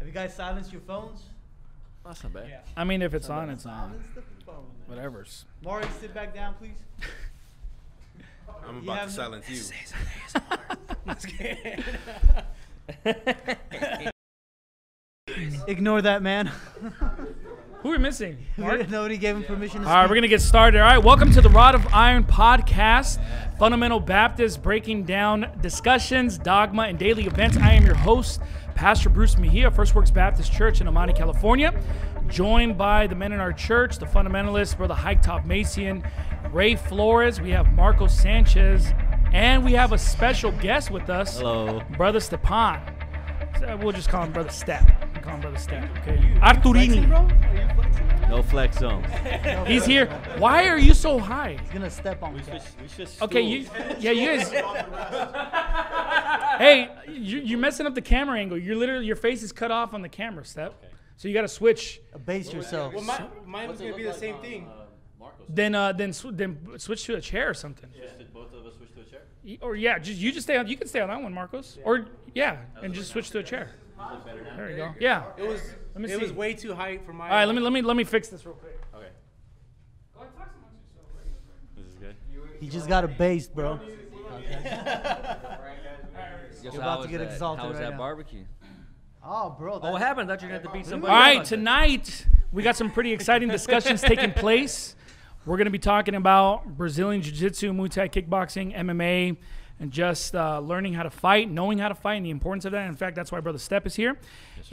Have you guys silenced your phones? That's not bad. Yeah. I mean, if it's on, it's on. Silence the phone. man. Whatever's. Maury, sit back down, please. I'm You about have to silence you. Let's get Ignore that man. Who are we missing? Mark? Nobody gave him permission to All right, we're going to get started. All right, welcome to the Rod of Iron podcast, Fundamental Baptist breaking down discussions, dogma, and daily events. I am your host, Pastor Bruce Mejia, First Works Baptist Church in El Monte, California, joined by the men in our church, the fundamentalists, Brother Hike Top Macian, Ray Flores. We have Marco Sanchez, and we have a special guest with us, Hello. Brother Stepan. We'll just call him Brother Step. We'll call him Brother Step. Okay. Arturini. No flex zone. He's here. Why are you so high? He's gonna step on me. we should Okay, you, yeah, you guys. hey, you, you're messing up the camera angle. You're literally your face is cut off on the camera step. So you got to switch. Base yourself. Well, mine, mine was gonna be the same thing. Then, uh, then, sw- then switch to a chair or something. Yeah, both of us switch to a chair? Or yeah, just you just stay on. You can stay on that one, Marcos. Or yeah, and just switch to a chair. There you go. Yeah. It was Let me it was way too high for my. All right, let me let me let me fix this real quick. Okay. This is good. He just got a base, bro. You're about to get exalted How was right that now. barbecue? Oh, bro. Oh, that- what happened? I thought you were going to beat somebody. All up right, about that. tonight we got some pretty exciting discussions taking place. We're going to be talking about Brazilian Jiu Jitsu, Muay Thai kickboxing, MMA, and just uh, learning how to fight, knowing how to fight, and the importance of that. In fact, that's why Brother Step is here.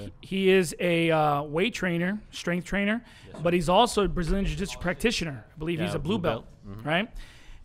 He- He is a uh, weight trainer, strength trainer, but he's also a Brazilian Jiu Jitsu practitioner. I believe he's a blue, blue belt, belt. right?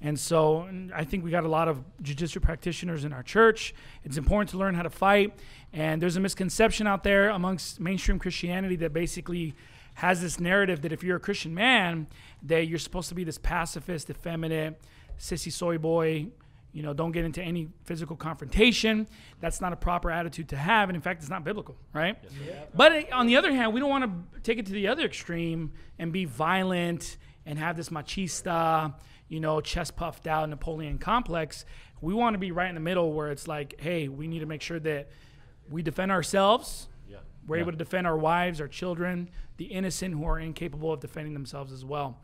And so and I think we got a lot of jiu-jitsu practitioners in our church. It's important to learn how to fight. And there's a misconception out there amongst mainstream Christianity that basically has this narrative that if you're a Christian man, that you're supposed to be this pacifist, effeminate, sissy soy boy, you know, don't get into any physical confrontation. That's not a proper attitude to have. And in fact, it's not biblical, right? Yeah. But uh, on the other hand, we don't want to take it to the other extreme and be violent and have this machista, you know, chest puffed out Napoleon complex. We want to be right in the middle where it's like, hey, we need to make sure that we defend ourselves. Yeah. We're able to defend our wives, our children, the innocent who are incapable of defending themselves as well.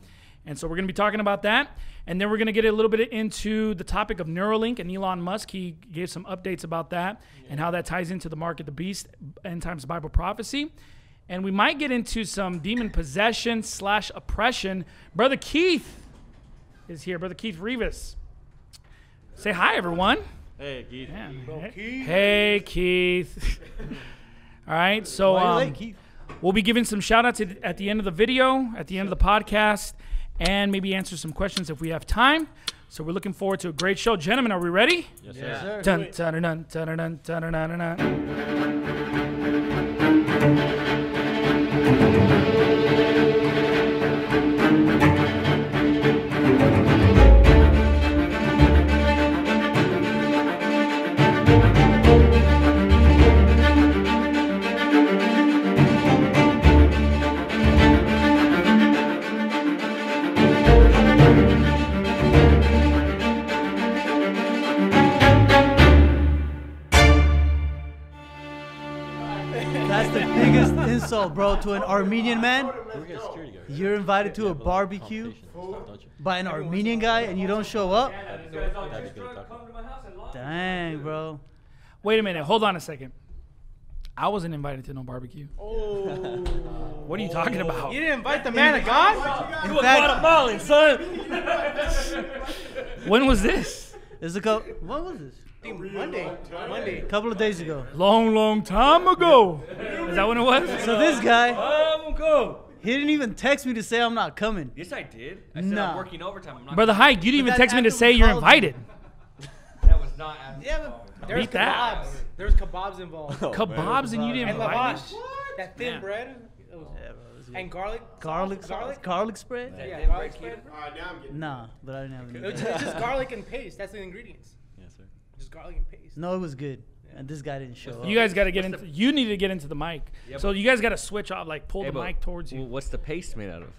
And so we're going to be talking about that. And then we're going to get a little bit into the topic of Neuralink and Elon Musk. He gave some updates about that and how that ties into the mark of the beast, end times Bible prophecy. And we might get into some demon possession slash oppression. Brother Keith is here. Brother Keith Rivas. Say hi, everyone. Hey, Keith. Yeah. Hey, hey, Keith. All right, so um, we'll be giving some shout outs at, at the end of the video, at the end of the podcast, and maybe answer some questions if we have time. So we're looking forward to a great show. Gentlemen, are we ready? Yes, Yes, sir. sir. Dun, dun, dun, dun, dun, dun, dun, dun, dun. Insult, bro, to an Armenian man. We're getting security guard. You're invited to a barbecue Competition, don't you? by an Armenian guy and you don't show up. That'd be good. That'd be good. to talk about. Dang, bro. Wait a minute. Hold on a second. I wasn't invited to no barbecue. Oh. What are you talking about? You didn't invite the man of God. In fact, Guatemalan, son. When was this? Is a couple. What was this? I think Monday. Monday. A couple of days ago. Long, long time ago. Is that when it was? So this guy, I won't he didn't even text me to say I'm not coming. Yes, I did. I said Nah. I'm working overtime. I'm not. Brother Hike, you didn't even text me to say you're invited. That was not. After Yeah, but there's Beat that. kebabs. Oh, there's kebabs involved. Oh, Kebabs and you didn't and invite me? lavash. That thin Man. bread. It Yeah, bro. And garlic. garlic, sauce, sauce, Garlic. garlic spread? Yeah, garlic spread. Alright, now I'm getting. Nah, but I didn't have any. It's, it's just garlic and paste. That's the ingredients. Yes, sir. Just garlic and paste. No, it was good. And this guy didn't show up. You guys got to get into. You need to get into the mic. Yeah, so you guys got to switch off, like pull Hey, the mic towards you. What's the paste made out of?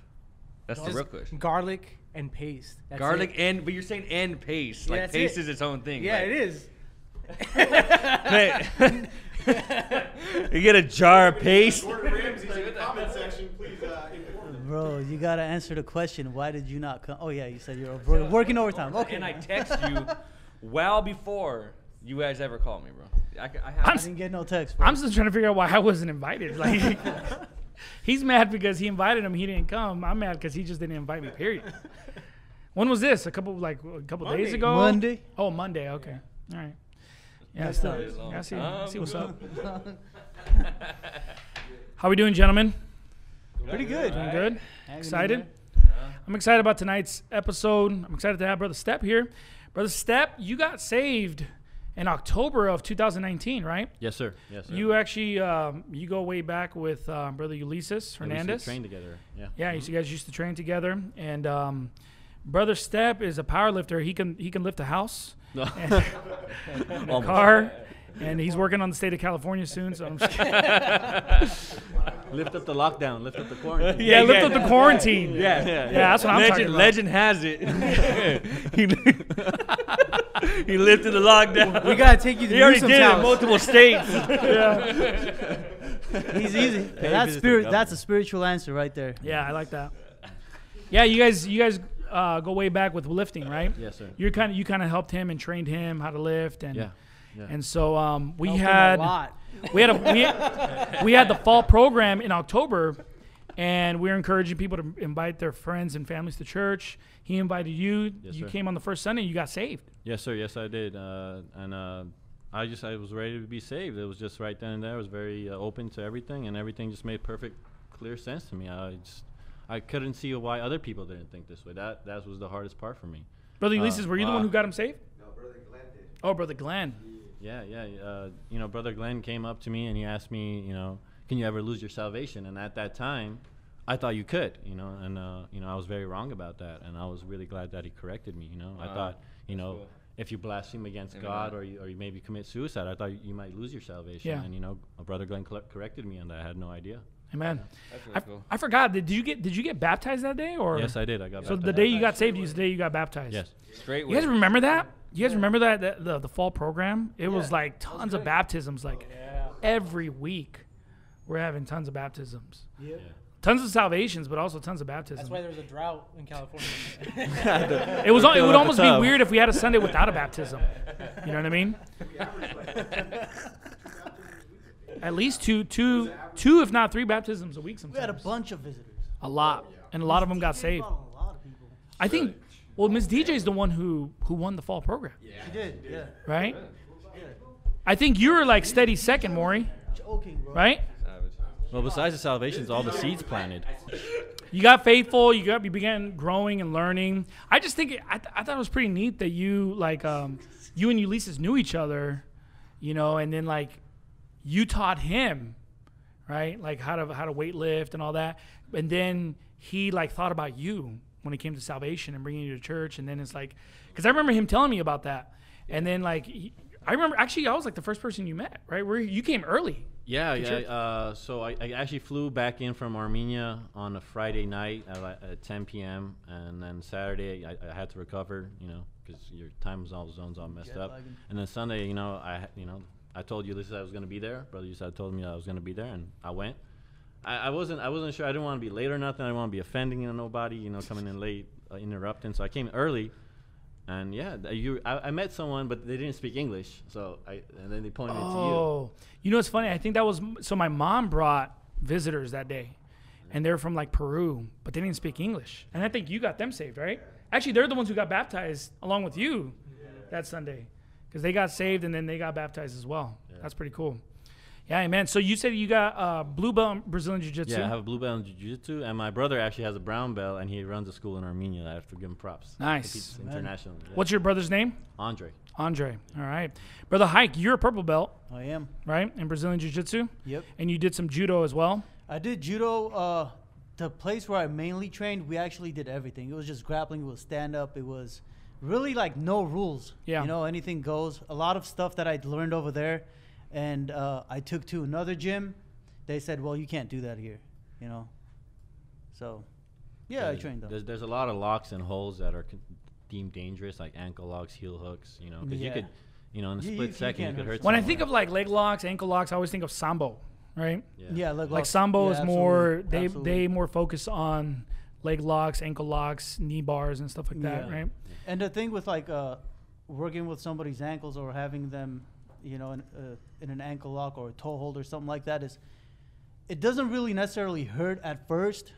That's the real question. Garlic and paste. That's Garlic it. and but you're saying and paste. Yeah, Like that's paste it. is its own thing. Yeah, like- it is. Hey. You get a jar of paste. Gordon Ramsay's in the comment section. Please uh, inform us. Bro, you gotta answer the question. Why did you not come? Oh yeah, you said you're working overtime. Okay. And I text you well before you guys ever called me, bro. I, c- I have. I I'm didn't get no text. Bro. I'm still trying to figure out why I wasn't invited. Like, he's mad because he invited him, he didn't come. I'm mad because he just didn't invite me. Period. When was this? A couple like a couple days ago. Monday. Oh, Monday. Okay. All right. Yeah, Next still. Yeah, I see, Um, see what's up. How we doing, gentlemen? Pretty good. Doing good. Hanging in Excited? there. I'm excited about tonight's episode. I'm excited to have Brother Step here. Brother Step, you got saved in October of 2019, right? Yes, sir. Yes, sir. You actually um, you go way back with um, Brother Ulysses Yeah, we used to Hernandez. train together. Yeah. Yeah, you guys used to train together, and um, Brother Step is a power lifter. He can he can lift a house, No. and, and a car, and he's working on the state of California soon. So I'm just kidding. lift up the lockdown. Lift up the quarantine. yeah, lift up the quarantine. Yeah, yeah, Yeah, that's what I'm legend, talking about. legend has it. he, he lifted the lockdown. We gotta take you to He already did it in multiple states. yeah. He's easy. Pay That's spirit. That's a spiritual answer right there. Yeah, I like that. Yeah, you guys you guys uh, go way back with lifting, right? Yes, sir. You're kind of you kind of helped him and trained him how to lift, and Yeah. Yeah. and so um, we Helped had a lot. we had a we had, we had the fall program in October, and we were encouraging people to invite their friends and families to church. He invited you. Yes, you sir. came on the first Sunday. You got saved. Yes, sir. Yes, I did. Uh, and uh, I just I was ready to be saved. It was just right then and there. I was very uh, open to everything, and everything just made perfect, clear sense to me. I just I couldn't see why other people didn't think this way. That that was the hardest part for me. Brother Uh, Ulysses, were you the one who got him saved? No, brother Glenn did. Oh, brother Glenn. Yeah, yeah. Uh, you know, brother Glenn came up to me and he asked me, you know, can you ever lose your salvation? And at that time, I thought you could, you know, and uh, you know I was very wrong about that, and I was really glad that he corrected me. You know, I thought, you know, cool. if you blaspheme against Amen. God or you, or you maybe commit suicide, I thought you might lose your salvation. Yeah. And you know, brother Glenn cl- corrected me and. I had no idea. Amen. That's I, cool. I forgot. Did you get did you get baptized that day or? yes, I did. I got. So the day you got saved is the day you got baptized. Yes. Straight You guys remember that? You guys remember that, that the the fall program? It was like tons of baptisms, like oh, every week. We're having tons of baptisms, Yep. tons of salvations, but also tons of baptisms. That's why there's a drought in California. It was. It would almost be weird if we had a Sunday without a baptism. You know what I mean? At least two, two, two, if not three baptisms a week. Sometimes We had a bunch of visitors. a lot, and a lot of them got saved. A lot of people. I think. Well, Miss DJ is the one who who won the fall program, Yeah, She did. Yeah. right? I think you were like steady second, Maury, Joking, bro. right? Well, besides the salvations, all the seeds planted. You got faithful. You got you began growing and learning. I just think it, I, th- I thought it was pretty neat that you like um, you and Ulysses knew each other, you know, and then like you taught him, right, like how to how to weight lift and all that, and then he like thought about you when it came to salvation and bringing you to church, and then it's like because I remember him telling me about that, and then like he, I remember actually I was like the first person you met, right? Where you came early. Yeah, yeah. Uh, so I, I actually flew back in from Armenia on a Friday night at, at 10 p.m. and then Saturday I, I had to recover, you know, because your time all zones all messed Jet up. lagging. And then Sunday, you know, I you know I told Ulysses I was going to be there. Brother Ulysses told me I was going to be there, and I went. I, I wasn't I wasn't sure. I didn't want to be late or nothing. I didn't want to be offending nobody, you know, coming in late, uh, interrupting. So I came early. And yeah, you, I, I met someone, but they didn't speak English. So I, and then they pointed me to you. Oh, you know what's funny? I think that was so. My mom brought visitors that day, and they're from like Peru, but they didn't speak English. And I think you got them saved, right? Actually, they're the ones who got baptized along with you that Sunday, because they got saved and then they got baptized as well. That's pretty cool. Yeah, man. So you said you got uh, blue belt in Brazilian Jiu Jitsu. Yeah, I have a blue belt in jiu-jitsu, and my brother actually has a brown belt, and he runs a school in Armenia. I have to give him props. Nice. Competes Man. internationally. yeah. What's your brother's name? Andre? Andre. All right, brother Hike. You're a purple belt, I am. right, in Brazilian Jiu Jitsu, Yep. and you did some judo as well. I did judo. Uh, the place where I mainly trained, we actually did everything. It was just grappling. It was stand up. It was really like no rules. Yeah. You know, anything goes. A lot of stuff that I'd learned over there, and uh, I took to another gym. They said, "Well, you can't do that here." You know. So, yeah, I trained them. There's, there's a lot of locks and holes that are con- deemed dangerous, like ankle locks, heel hooks. You know, because Yeah. you could, you know, in a split you- you second, you can't could hurt hurt. When I think of like leg locks, ankle locks, I always think of sambo. right? Yeah, leg Like locks. sambo Yeah, is more absolutely, they absolutely. they more focus on leg locks, ankle locks, knee bars, and stuff like that, Yeah. right? And the thing with like uh, working with somebody's ankles or having them, you know, in, uh, in an ankle lock or a toe hold or something like that is, it doesn't really necessarily hurt at first.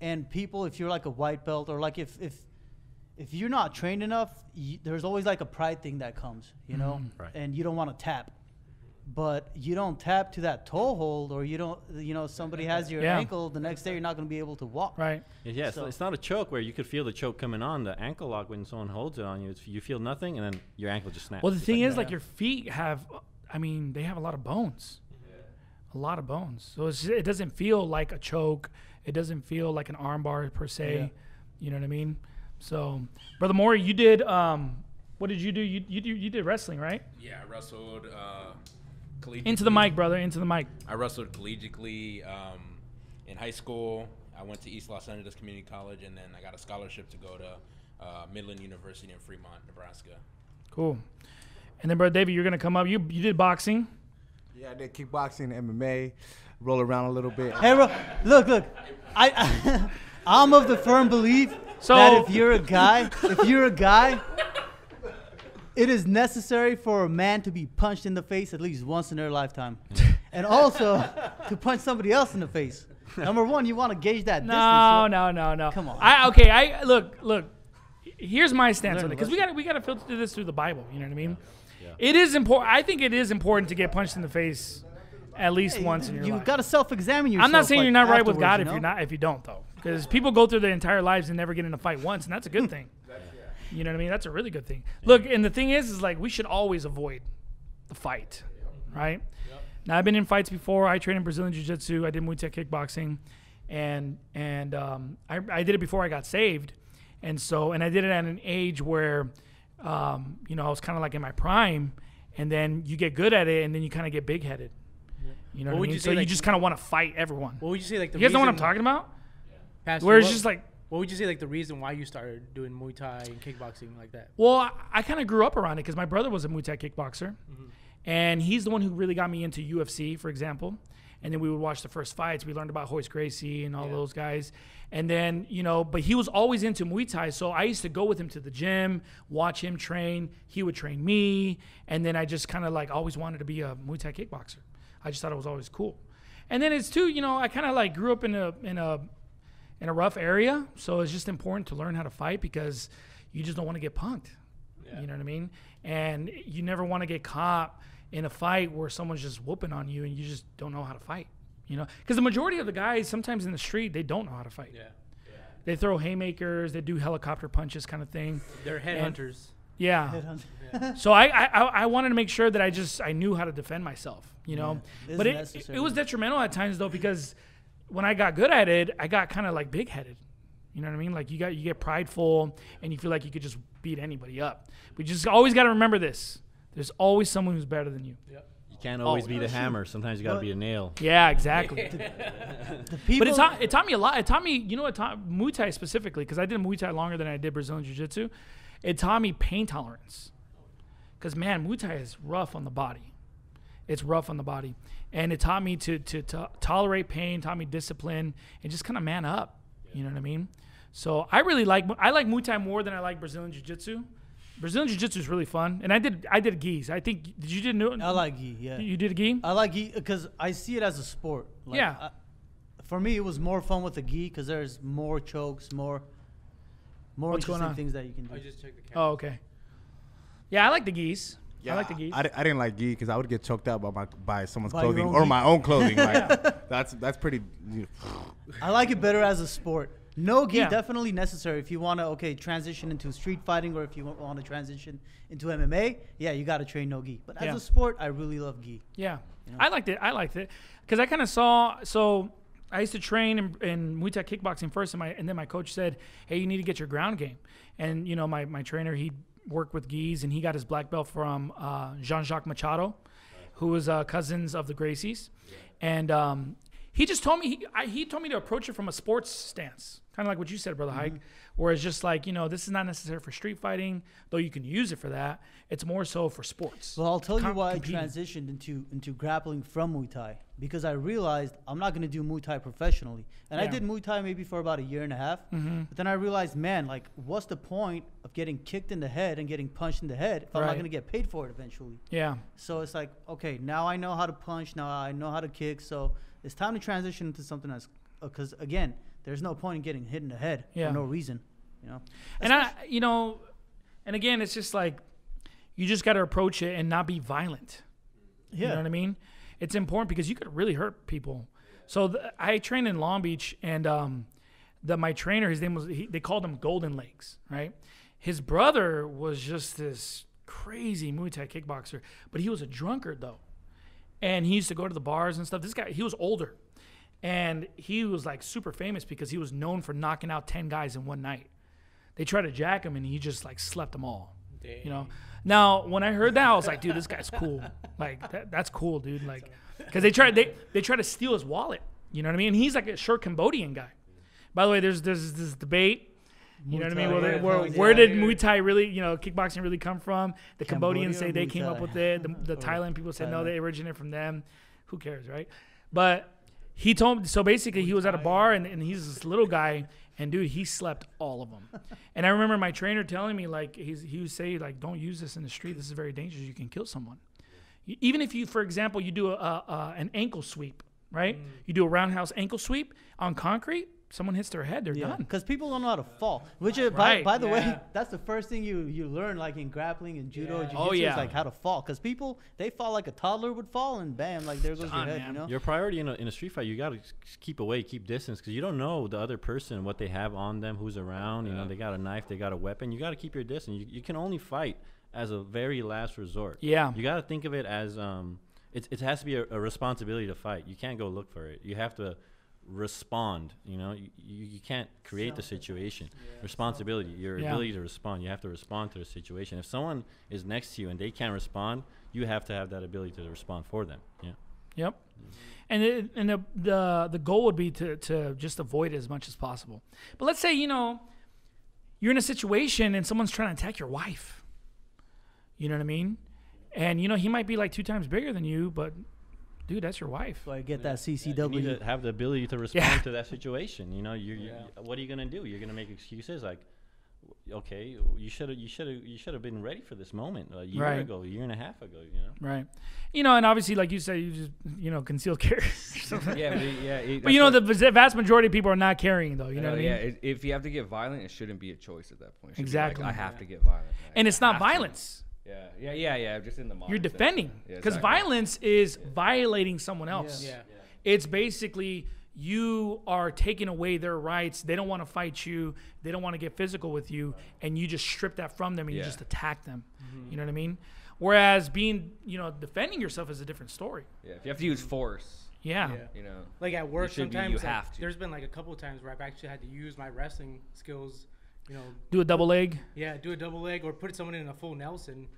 And people, if you're like a white belt or like if if if you're not trained enough, y there's always like a pride thing that comes, you know, Mm-hmm. Right. and you don't want to tap. But you don't tap to that toe hold, or you don't, you know, somebody has your Yeah. ankle. The next day, you're not going to be able to walk. Right. Yeah, yeah, it's, So- it's not a choke where you could feel the choke coming on. The ankle lock when someone holds it on you, it's, you feel nothing, and then your ankle just snaps. Well, the It's thing like is, that. like your feet have, I mean, they have a lot of bones, yeah. a lot of bones. So it's, it doesn't feel like a choke. It doesn't feel like an armbar per se. Yeah. You know what I mean? So, brother Maury, you did. Um, what did you do? You you you did wrestling, right? Yeah, I wrestled uh, collegiately. Into the mic, brother. Into the mic. I wrestled collegiately um, in high school. I went to East Los Angeles Community College, and then I got a scholarship to go to uh, Midland University in Fremont, Nebraska. Cool. And then, brother David, you're gonna come up. You you did boxing. Yeah, I did kickboxing, MMA, roll around a little bit. Hey, bro, look, look. I, I'm of the firm belief So- that if you're a guy, if you're a guy, it is necessary for a man to be punched in the face at least once in their lifetime, and also to punch somebody else in the face. Number one, you want to gauge that No, distance. no, no, no. Come on. I okay. I look, look. Here's my stance on it because we lesson. got we got to filter this through the Bible. You know what I mean? It is important. I think it is important to get punched in the face at least Hey, once in your life. you life. got to self-examine yourself. I'm not saying like, you're not right with God you if you're not if you don't though, because people go through their entire lives and never get in a fight once, and that's a good thing. You know what I mean? That's a really good thing. Look, and the thing is, is like we should always avoid the fight, right? Now I've been in fights before. I trained in Brazilian Jiu-Jitsu. I did Muay Thai kickboxing, and and um, I, I did it before I got saved, and so and I did it at an age where, um, you know, I was kind of like in my prime, and then you get good at it, and then you kind of get big-headed. You know What what, I mean? you so say, you just kind of want to fight everyone. What would you say like the You guys know what I'm talking about? Pastor, Where it's just like, What would you say like the reason why you started doing Muay Thai and kickboxing like that? well, I, I kind of grew up around it because my brother was a Muay Thai kickboxer, mm-hmm. and he's the one who really got me into UFC, for example. And then we would watch the first fights. We learned about Royce Gracie and all those guys. And then, you know, but he was always into Muay Thai. So I used to go with him to the gym, watch him train. He would train me. And then I just kind of like always wanted to be a Muay Thai kickboxer. I just thought it was always cool. And then it's too, you know, I kind of like grew up in a, in a, in a rough area. So it's just important to learn how to fight because you just don't want to get punked. You know what I mean? And you never want to get caught in a fight where someone's just whooping on you and you just don't know how to fight. You know, because the majority of the guys sometimes in the street they don't know how to fight. Yeah, They throw haymakers, they do helicopter punches, kind of thing. they're headhunters. Yeah. so I, I I I wanted to make sure that I just I knew how to defend myself. You know, It's but it, it necessary. was detrimental at times though because when I got good at it, I got kind of like big headed. You know what I mean? Like you got you get prideful and you feel like you could just beat anybody up. But you just always got to remember this: there's always someone who's better than you. you can't always Oh, be the hammer. Sometimes you got to be a nail. Yeah, exactly. The people, But it taught, it taught me a lot. It taught me, you know, it taught Muay Thai specifically because I did Muay Thai longer than I did Brazilian Jiu Jitsu. It taught me pain tolerance. Because man, Muay Thai is rough on the body. It's rough on the body, and it taught me to to, to tolerate pain. Taught me discipline and just kind of man up. You know what I mean? So I really like I like Muay Thai more than I like Brazilian Jiu Jitsu. Brazilian Jiu Jitsu is really fun, and I did I did gis. I think did you did no, I like gi. Yeah, you did a gi? I like gi because I see it as a sport. Like, Yeah. I, for me, it was more fun with the gi because there's more chokes, more, more What's interesting things that you can do. I just checked the oh, camera. Oh, okay. Yeah, I like the gis. I like the gis. I, I didn't like gi because I would get choked out by my by someone's By your clothing own or gi? my own clothing. Like that's that's pretty. You I like it better as a sport. No gi Yeah. definitely necessary if you want to okay transition into street fighting or if you want to transition into MMA. Yeah, you got to train no gi. But as Yeah. a sport, I really love gi. Yeah, I liked it. I liked it because I kind of saw. So I used to train in, in Muay Thai kickboxing first, and my and then my coach said, "Hey, you need to get your ground game." And you know, my my trainer he worked with gis, and he got his black belt from uh, Jean Jacques Machado, who was uh, cousins of the Gracies, and um, he just told me he I, he told me to approach it from a sports stance. kind of like what you said, brother Mm-hmm. Hike, where it's just like you know this is not necessary for street fighting, though you can use it for that. It's more so for sports. Well, I'll tell you Com- why competing. I transitioned into into grappling from Muay Thai because I realized I'm not going to do Muay Thai professionally, and I did Muay Thai maybe for about a year and a half. Mm-hmm. But then I realized, man, like, what's the point of getting kicked in the head and getting punched in the head if I'm not going to get paid for it eventually? yeah, So it's like, okay, now I know how to punch, now I know how to kick, so it's time to transition into something that's because again, there's no point in getting hit in the head Yeah. for no reason, you know. and I, you know, and again, it's just like you just got to approach it and not be violent. Yeah. You know what I mean? It's important because you could really hurt people. So the, I trained in Long Beach, and um, the my trainer, his name was he, they called him Golden Legs, right? His brother was just this crazy Muay Thai kickboxer, but he was a drunkard though, and he used to go to the bars and stuff. This guy, he was older, and he was like super famous because he was known for knocking out ten guys in one night. They tried to jack him, and he just like slept them all. You know. Now, when I heard that, I was like, dude, this guy's cool. Like, that, that's cool, dude. Like, because they tried they they tried to steal his wallet. You know what I mean? And he's like a short Cambodian guy. By the way, there's there's this debate. You know what I mean? Thai, Where, they- yeah, where, yeah. where did Muay Thai really, you know, kickboxing really come from? The Cambodia Cambodians or say they Muay came up with it. The, the Thailand people said no, they originated from them. Who cares, right? But he told me so basically he was at a bar and, and he's this little guy and dude he slept all of them and i remember my trainer telling me like he's, he would say like don't use this in the street this is very dangerous you can kill someone even if you for example you do a, a, a an ankle sweep right you do a roundhouse ankle sweep on concrete someone hits their head they're Yeah, done because people don't know how to fall. Which is, by, Right. by the way, that's the first thing you you learn, like in grappling and judo, Yeah. jiu-jitsu, Oh, yeah. is like how to fall. Because people they fall like a toddler would fall, and bam, like there goes Done, your head. man. You know. Your priority in a, in a street fight, you gotta keep away, keep distance, because you don't know the other person, what they have on them, who's around. You know, they got a knife, they got a weapon. You gotta keep your distance. You, you can only fight as a very last resort. Yeah. You gotta think of it as um, it, it has to be a, a responsibility to fight. You can't go look for it. You have to respond. You know, you, you, you can't create the situation. Responsibility, your Yeah. ability to respond. You have to respond to the situation. If someone is next to you and they can't respond, you have to have that ability to respond for them. Yeah. Yep. And it, and the, the the goal would be to to just avoid it as much as possible. But let's say you know you're in a situation and someone's trying to attack your wife. You know what I mean? And you know he might be like two times bigger than you, but dude, that's your wife. So I get that c.c.w You CCW. need to have the ability to respond Yeah. to that situation. You know, you, you what are you gonna do? You're gonna make excuses like, okay, you should have, you should have, you should have been ready for this moment a year Right. ago, a year and a half ago. You know. Right. You know, and obviously, like you said, you just you know conceal carry. yeah, but, yeah. it- but you know, that's the vast majority of people are not carrying though. You what- know uh, what I mean? yeah. If you have to get violent, it shouldn't be a choice at that point. It should be Exactly. Like, I have to get violent. Like, and it's not violence. to. Violence. Yeah, yeah, yeah, yeah. Just in the You're mindset. defending Yeah, because exactly. violence is violating someone else. Yeah. It's basically you are taking away their rights. They don't want to fight you. They don't want to get physical with you, and you just strip that from them and you just attack them. Mm-hmm. You know what I mean? Whereas being, you know, defending yourself is a different story. Yeah, if you have to use force, Yeah. Yeah. you know. Like at work, should be- sometimes you like, have to. there's been like a couple of times where I've actually had to use my wrestling skills. You know, Do a double leg. yeah, do a double leg or put someone in a full Nelson.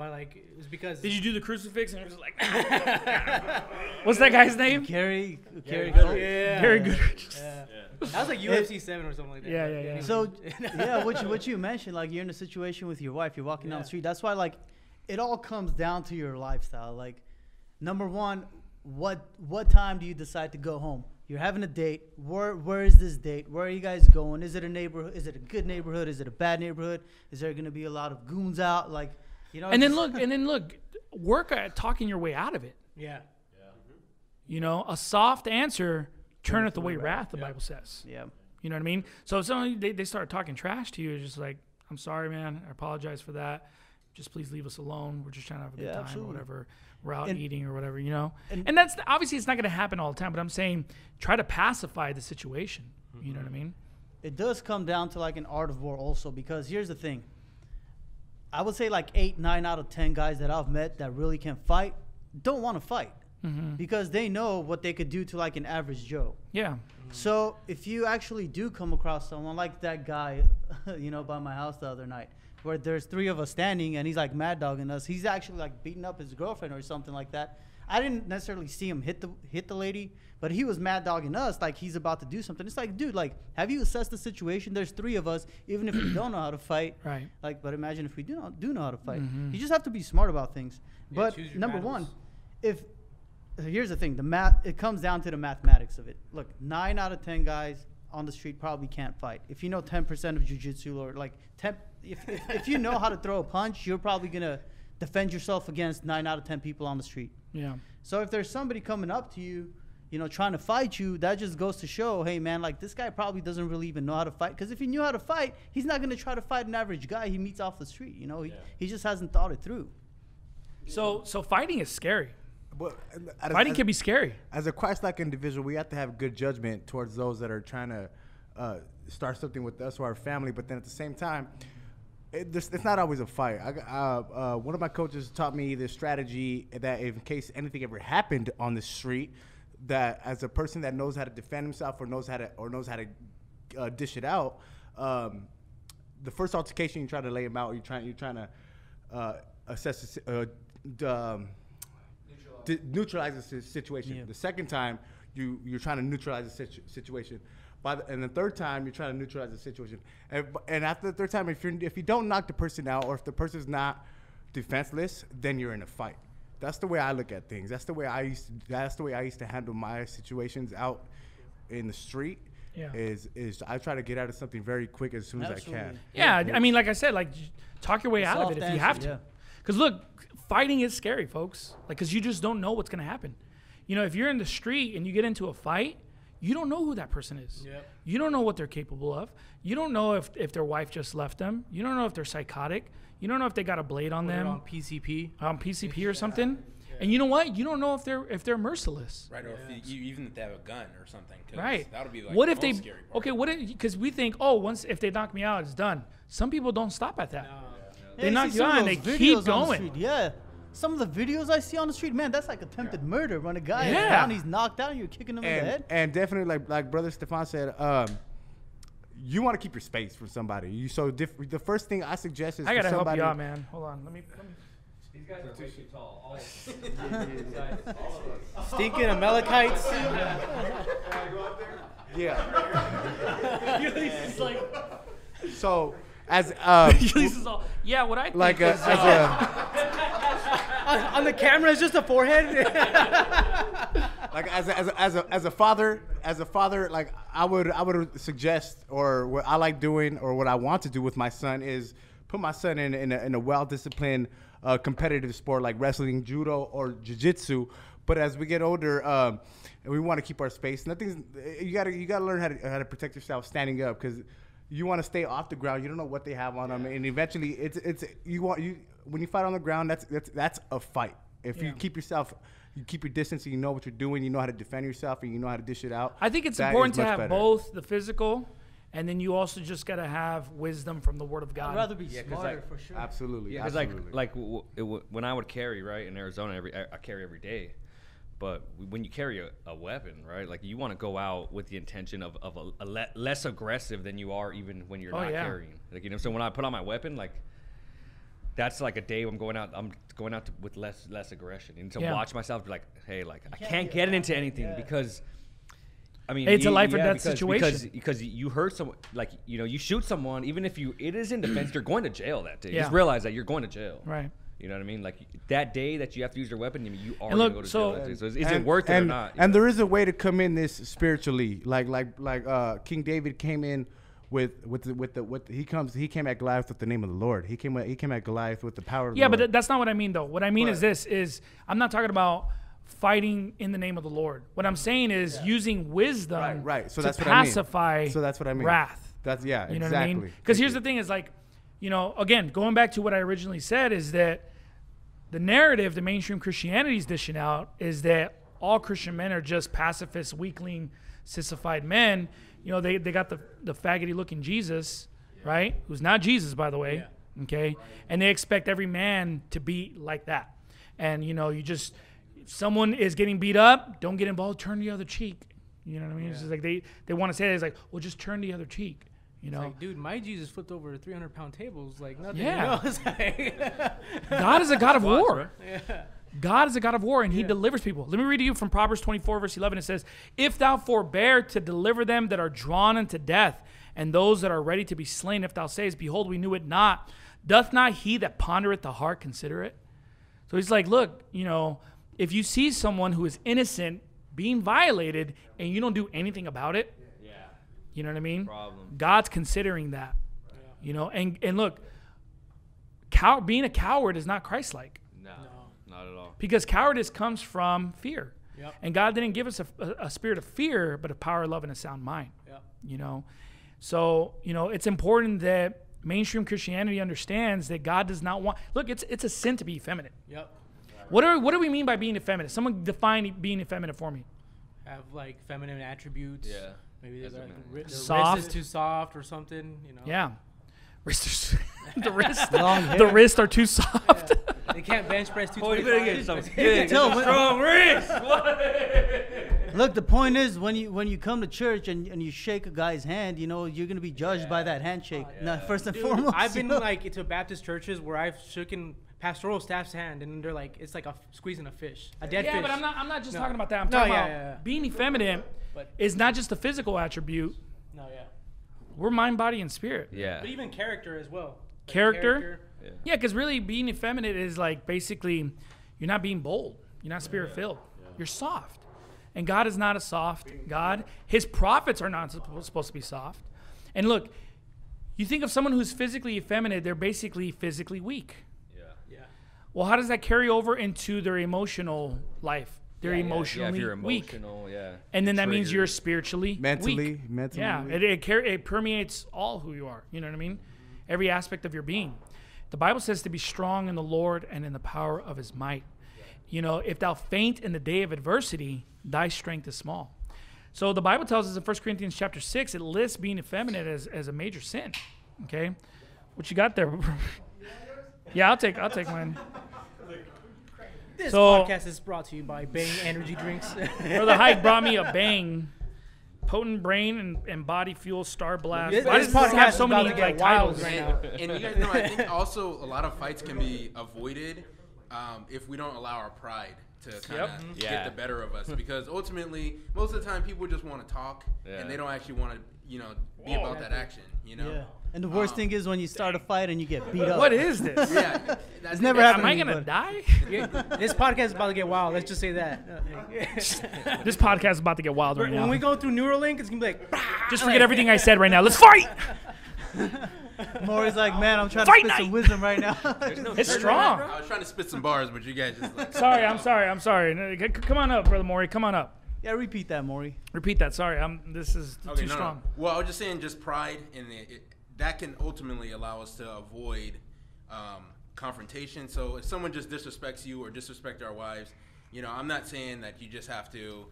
But like it was because Did you do the crucifix? And it was like, what's that guy's name? Carry, carry. Yeah. Gary Goodridge. Yeah. That was like UFC seven or something like that. Yeah, yeah, yeah. So yeah, what you, what you mentioned, like you're in a situation with your wife, you're walking down the street. That's why like it all comes down to your lifestyle. Like number one, what what time do you decide to go home? You're having a date. Where where is this date? Where are you guys going? Is it a neighborhood? Is it a good neighborhood? Is it a bad neighborhood? Is there gonna be a lot of goons out? Like, you know. And then look, and then look, work at talking your way out of it. yeah. yeah. You know, a soft answer turneth away wrath, the Bible says. Yeah. You know what I mean? So if someone they, they start talking trash to you, it's just like, I'm sorry, man. I apologize for that. Just please leave us alone. We're just trying to have a good Yeah, time absolutely. or whatever. We're out And- eating or whatever, you know? And, and- that's obviously it's not going to happen all the time, but I'm saying try to pacify the situation. You know what I mm-hmm. mean? it does come down to like an art of war also because here's the thing i would say like eight nine out of ten guys that i've met that really can fight don't want to fight mm-hmm. because they know what they could do to like an average joe Yeah. so if you actually do come across someone like that guy you know by my house the other night where there's three of us standing and he's like mad dogging us he's actually like beating up his girlfriend or something like that I didn't necessarily see him hit the hit the lady, but he was mad dogging us like he's about to do something. It's like, dude, like, have you assessed the situation? There's three of us, even if we don't know how to fight. Right. Like, but imagine if we do know, do know how to fight. Mhm. You just have to be smart about things. Yeah, but number battles. one, if here's the thing, the math it comes down to the mathematics of it. Look, nine out of ten guys on the street probably can't fight. If you know ten percent of jujitsu or like ten, if, if if you know how to throw a punch, you're probably gonna defend yourself against nine out of ten people on the street. Yeah. So if there's somebody coming up to you, you know, trying to fight you, that just goes to show, hey man, like this guy probably doesn't really even know how to fight. Because if he knew how to fight, he's not gonna try to fight an average guy he meets off the street. You know, he, he just hasn't thought it through. So so fighting is scary. But as, Fighting as- can be scary. as a Christ-like individual, we have to have good judgment towards those that are trying to uh, start something with us or our family. But then at the same time, it, this, it's not always a fight. I, uh, uh, one of my coaches taught me this strategy that in case anything ever happened on the street, that as a person that knows how to defend himself or knows how to or knows how to uh, dish it out, um, the first altercation you try to lay him out. You're trying you're trying to uh, assess the, uh, d- um, neutralize the situation. Yeah. The second time, you you're trying to neutralize the situ- situation. By the, and the third time, you're trying to neutralize the situation. And, and after the third time, if you if you don't knock the person out, or if the person's not defenseless, then you're in a fight. That's the way I look at things. That's the way I used. To, that's the way I used to handle my situations out in the street. Yeah. Is is I try to get out of something very quick as soon as I can. Absolutely. Yeah, I mean, like I said, like talk your way out of it if you have to. yeah. Because look, fighting is scary, folks. Like, because you just don't know what's gonna happen. You know, if you're in the street and you get into a fight, you don't know who that person is. Yep. You don't know what they're capable of. You don't know if, if their wife just left them. You don't know if they're psychotic. You don't know if they got a blade on They're them on PCP. on PCP or something. And you know what? You don't know if they're if they're merciless. Right, or if you, even if they have a gun or something. Right. That would be like what the if they? scary part. Okay, what if? Because we think, oh, once if they knock me out, it's done. Some people don't stop at that. They Yeah, you knock you out and they keep videos on the going. Yeah. Some of the videos I see on the street, man, that's like attempted murder. When a guy is down, he's knocked out, you're kicking him in the head. and definitely like like brother Stefan said, um, you want to keep your space from somebody. You so diff- the first thing I suggest is I gotta help somebody, you out, man. Hold on, let me. Let me These guys are way too tall. All, these guys, all of us. Stinking Amalekites. Yeah. Ulysses is like, So as um, Ulysses is all. Yeah, what I think like a, is, as uh, a on, on the camera, it's just a forehead. like as a, as a, as a as a father as a father like I would I would suggest or what I like doing or what I want to do with my son is put my son in in a, in a well disciplined uh, competitive sport like wrestling, judo, or jiu-jitsu. But as we get older, um, and we want to keep our space. Nothing's you gotta you gotta learn how to how to protect yourself standing up because you want to stay off the ground. You don't know what they have on them, and eventually it's it's you want you when you fight on the ground. That's that's that's a fight. If you keep yourself, you keep your distance, and you know what you're doing. You know how to defend yourself, and you know how to dish it out. I think it's important to have better. both the physical, and then you also just gotta have wisdom from the Word of God. I'd rather be Yeah, 'cause, smarter like, for sure. Absolutely. Yeah, because like absolutely. like w- it w- when I would carry right in Arizona, every I, I carry every day. But when you carry a, a weapon, right, like you want to go out with the intention of, of a, a le- less aggressive than you are even when you're Oh, not yeah. carrying. Like you know, so when I put on my weapon, like that's like a day I'm going out. I'm going out to, with less less aggression and to Yeah. watch myself be like, hey, like I can't can't be get into anything yeah. because. I mean, It's a life or death because, situation. because because you hurt someone, like you know, you shoot someone, even if you it is in defense, you're going to jail that day. Yeah. Just realize that you're going to jail. Right. You know what I mean? Like that day that you have to use your weapon, I mean, you are And gonna go to so- jail. That. So is, is it worth it and, or not? And know? there is a way to come in this spiritually, like like like uh, King David came in with with the, with the with the, he comes he came at Goliath with the name of the Lord. He came at, he came at Goliath with the power of Yeah, the but th- that's not what I mean though. What I mean is this is I'm not talking about fighting in the name of the Lord. What I'm saying is using wisdom Right, right. So to that's what I mean. pacify So that's what I mean. wrath. That's yeah, You know exactly. what I mean? Because here's you. the thing is like, you know, again, going back to what I originally said is that the narrative the mainstream Christianity is dishing out is that all Christian men are just pacifist, weakling, sissified men. You know, they, they got the, the faggoty looking Jesus, right? Who's not Jesus, by the way. Okay. And they expect every man to be like that. And, you know, you just, if someone is getting beat up, don't get involved, turn the other cheek. You know what I mean? It's just like they, they want to say it. It's like, well, just turn the other cheek. You know, Like, dude, my Jesus flipped over 300 pound tables like nothing. Yeah. You know? Like, God is a God of war. yeah. God is a God of war and he Yeah. delivers people. Let me read to you from Proverbs 24, verse 11. It says, If thou forbear to deliver them that are drawn unto death, and those that are ready to be slain, if thou sayest, Behold, we knew it not, doth not he that pondereth the heart consider it? So he's like, Look, you know, if you see someone who is innocent being violated and you don't do anything about it. You know what I mean? Problem. God's considering that. You know, and and look, cow- being a coward is not Christ-like No, not at all. because cowardice comes from fear. Yep. And God didn't give us a, a, a spirit of fear, but a power, love, and a sound mind. Yep. You know, so you know it's important that mainstream Christianity understands that God does not want. Look, it's it's a sin to be effeminate. Yep. What are what do we mean by being effeminate? Someone define being effeminate for me. Have like feminine attributes. Yeah. Maybe That's they're what like, ri- their Soft. wrist is too soft or something. You know. Yeah. Wrist are- the wrist the wrists are too soft. They can't bench press too. Oh, you better get 225. some big, tell some when- strong wrist. Look, the point is when you when you come to church and, and you shake a guy's hand, you know you're gonna be judged by that handshake. Oh, no, first and Dude, foremost. I've you been know? like to Baptist churches where I've shooken pastoral staff's hand and they're like it's like a f- squeezing a fish, a dead fish. yeah, fish. but I'm not I'm not just No. talking about that. I'm No, talking yeah, about yeah, yeah. being effeminate But- is not just a physical attribute. No, yeah. We're mind, body, and spirit. Yeah. But Yeah. even character as well. Like Character? Yeah. Yeah, because really being effeminate is like basically you're not being bold. You're not spirit filled. You're soft. And God is not a soft God. His prophets are not suppo- supposed to be soft. And look, you think of someone who's physically effeminate, they're basically physically weak. Yeah. Yeah. Well, how does that carry over into their emotional life? They're Yeah, emotionally if you're weak. emotional, yeah. And then that means you're spiritually Mentally, weak. mentally Yeah, weak. it it, car- it permeates all who you are. You know what I mean? Every aspect of your being. The Bible says to be strong in the Lord and in the power of His might. You know, if thou faint in the day of adversity, thy strength is small. So the Bible tells us in 1 Corinthians chapter six, it lists being effeminate as, as a major sin. Okay, what you got there? yeah, I'll take I'll take mine. This So- podcast is brought to you by Bang Energy Drinks. Brother Hike brought me a bang. Potent brain and, and body fuel star blast. This- Why does podcast have so many like titles? right now. And, and you guys know, I think also a lot of fights can be avoided um, if we don't allow our pride to kind of Yep. get Yeah. the better of us. Because ultimately, most of the time, people just want to talk Yeah. and they don't actually want to, you know, be about that action. You know. yeah. And the worst Um, thing is when you start a fight and you get beat up. What is this? Yeah. I It's never that's- Am I happened to me, gonna but- die? This podcast is about to get wild. Let's just say that. this podcast is about to get wild right when now. When we go through Neuralink, it's gonna be like. Just forget everything I said right now. Let's fight. Maury's like, man, I'm trying Fight to spit night." some wisdom right now. It's strong. I was trying to spit some bars, but you guys just like. Sorry, I'm sorry, I'm sorry. No, c- c- Come on up, brother Maury. Come on up. yeah, repeat that, Maury. Repeat that. Sorry, I'm. This is Okay, too no, no. strong. Well, I was just saying, just pride, in the, it, that can ultimately allow us to avoid um, confrontation. So if someone just disrespects you or disrespect our wives, you know, I'm not saying that you just have to,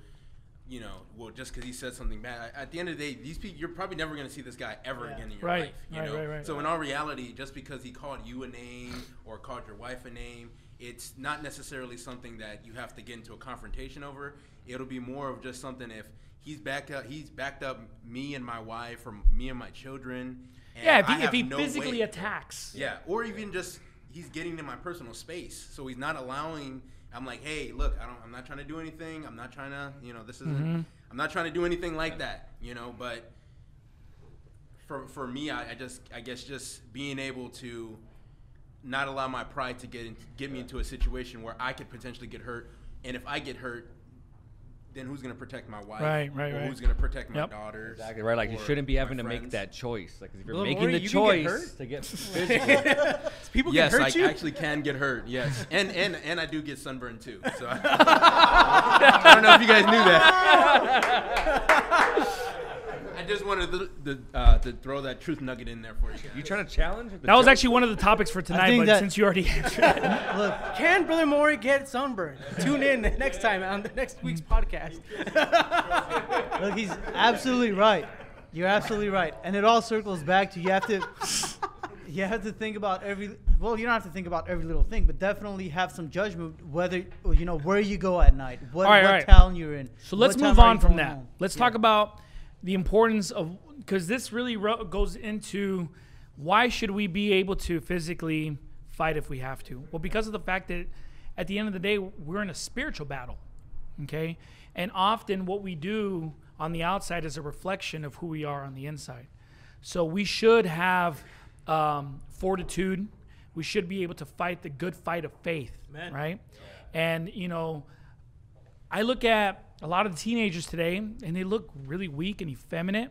you know, well, just because he said something bad. At the end of the day, these people, you're probably never going to see this guy ever Yeah. again in your Right, life. You right, know? right, right. So in all reality, just because he called you a name or called your wife a name, it's not necessarily something that you have to get into a confrontation over. It'll be more of just something if he's backed up, he's backed up me and my wife or me and my children. Yeah, if he, if he no physically attacks. yeah, or even just he's getting in my personal space, so he's not allowing. I'm like, hey, look, I don't. I'm not trying to do anything. I'm not trying to, you know, this isn't. Mm-hmm. I'm not trying to do anything like that, you know. But for for me, I, I just, I guess, just being able to not allow my pride to get in, get me into a situation where I could potentially get hurt, and if I get hurt. Then who's gonna protect my wife? Right, right, or right. Who's gonna protect my Yep. daughters? Exactly right. Like you shouldn't be having to make that choice. Like if you're Little making Maury, the you can get choice hurt? to get physical. People yes, can I hurt you. actually can get hurt. Yes, and and and I do get sunburned too. So I don't know if you guys knew that. I just wanted to, to, uh, to throw that truth nugget in there for you. Guys. you trying to challenge? the That was actually one of the topics for tonight, but that- since you already answered it, Look, Can Brother Maury get sunburned? Tune in next time on the next week's podcast. look, he's absolutely right. You're absolutely right, and it all circles back to you have to, you have to think about every. Well, you don't have to think about every little thing, but definitely have some judgment whether you know where you go at night, what, All right, what all right. town you're in. So let's move on from that. home. Let's Yeah. talk about the importance of because this really ro- goes into why should we be able to physically fight if we have to? Well, because of the fact that at the end of the day, we're in a spiritual battle. Okay. And often what we do on the outside is a reflection of who we are on the inside. So we should have um, fortitude. We should be able to fight the good fight of faith. Amen. Right. And, you know, I look at a lot of the teenagers today and they look really weak and effeminate.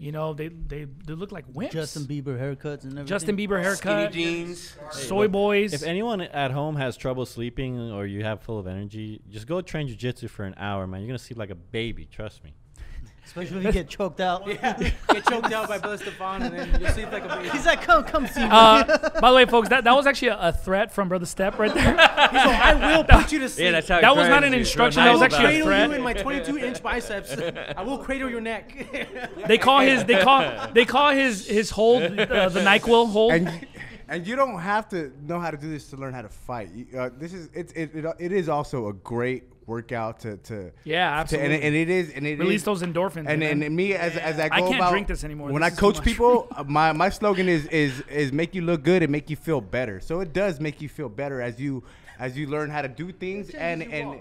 You know, they, they, they look like wimps. Justin Bieber haircuts and everything. Justin Bieber haircuts, Skinny jeans. soy boys. If anyone at home has trouble sleeping or you have full of energy, just go train jujitsu for an hour, man. You're gonna sleep like a baby. Trust me. Especially if you get choked out. Yeah, get choked out by Brother Stefan and then you'll sleep like a baby. He's like, come, come see me. uh, by the way, folks, that, that was actually a, a threat from Brother Step right there. He's like, I will put you to sleep. Yeah, that's how. That it was not an you. instruction, that was actually a cradle you in my 22 inch biceps. I will cradle your neck. they call his they call they call his his hold uh, the Nyquil hold. and and you don't have to know how to do this to learn how to fight. You- Uh, this is it, it, it, it is also a great workout to to Yeah, to- and, absolutely. and it is and it Release is- those endorphins. and, man. and me as as I go I can't about, drink this anymore. When This I coach much. people, uh, my my slogan is is is make you look good and make you feel better. So it does make you feel better as you as you learn how to do things and and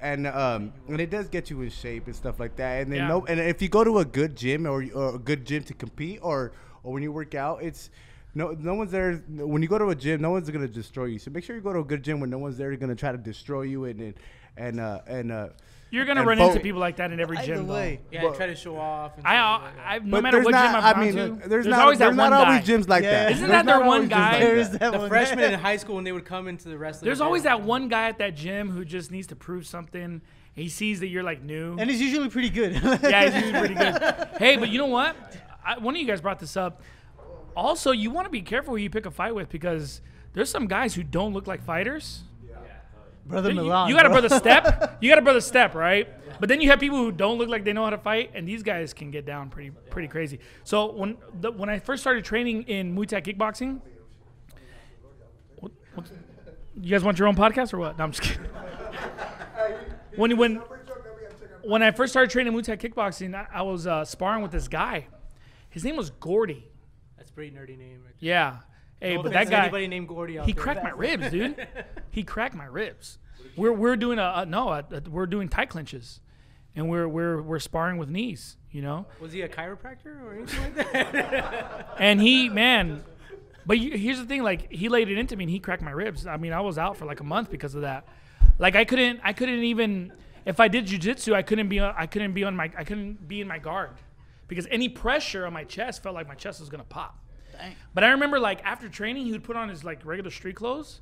and um and it does get you in shape and stuff like that. And then Yeah. no, and if you go to a good gym or, or a good gym to compete or or when you work out, it's no, no one's there. When you go to a gym, no one's gonna destroy you. So make sure you go to a good gym where no one's there gonna try to destroy you and and and uh, and uh, You're gonna and run fo- into people like that in every Either gym. though. way. yeah, But- try to show off. And I, stuff I. I no matter what not. gym I've I gone mean, to, there's, there's not. always there's that not one always guy. gyms like Yeah. that. Isn't There's that not their one always guy? like that. that the one. freshmen in high school when they would come into the wrestling. There's always that one guy at that gym who just needs to prove something. He sees that you're like new. and he's usually pretty good. yeah, he's usually pretty good. Hey, but you know what? I, one of you guys brought this up. Also, you want to be careful who you pick a fight with because there's some guys who don't look like fighters. Brother You, Milan. you got a brother step. You got a brother step, right? But then you have people who don't look like they know how to fight, and these guys can get down pretty pretty crazy. So when the, when I first started training in Muay Thai kickboxing, what, what's, you guys want your own podcast or what? No, I'm just kidding. When when when I first started training Muay Thai kickboxing, I, I was uh, sparring with this guy. His name was Gordy. That's a pretty nerdy name. Right Yeah. Hey, No but that guy Anybody named Gordy out he there. cracked my ribs, dude. he cracked my ribs. We're we're doing a, a no, a, a- we're doing tight clinches, and we're we're we're sparring with knees, you know. Was he a chiropractor or anything like that? And he, man, but you, here's the thing: like he laid it into me, and he cracked my ribs. I mean, I was out for like a month because of that. Like I couldn't, I couldn't even. If I did jujitsu, I couldn't be, on, I couldn't be on my, I couldn't be in my guard, because any pressure on my chest felt like my chest was gonna pop. But I remember, like after training, he would put on his like regular street clothes.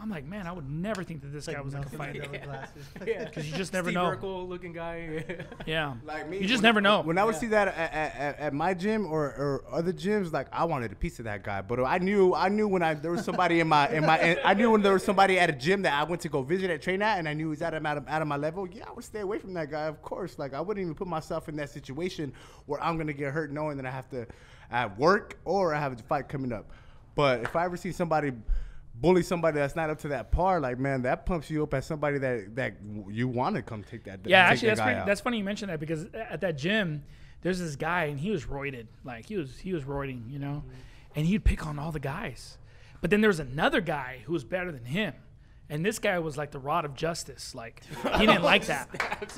I'm like, man, I would never think that this guy was like a fighter. but glasses. yeah. Because you just never Steve know. Urkel looking guy. Yeah. Like me, you just when- never know. When I would see that at, at, at, at my gym or, or other gyms, like I wanted a piece of that guy. But I knew I knew when I there was somebody in my in my I knew when there was somebody at a gym that I went to go visit at train at, and I knew he was out of out of, out of my level. Yeah, I would stay away from that guy, of course. Like I wouldn't even put myself in that situation where I'm gonna get hurt knowing that I have to at work or I have a fight coming up. But if I ever see somebody bully somebody that's not up to that par, like man, that pumps you up as somebody that that you want to come take that. Yeah, take actually, that that's guy pretty, that's funny you mentioned that because at that gym, there's this guy and he was roided, like he was he was roiding, you know, and he'd pick on all the guys. But then there was another guy who was better than him, and this guy was like the rod of justice. Like he didn't like that.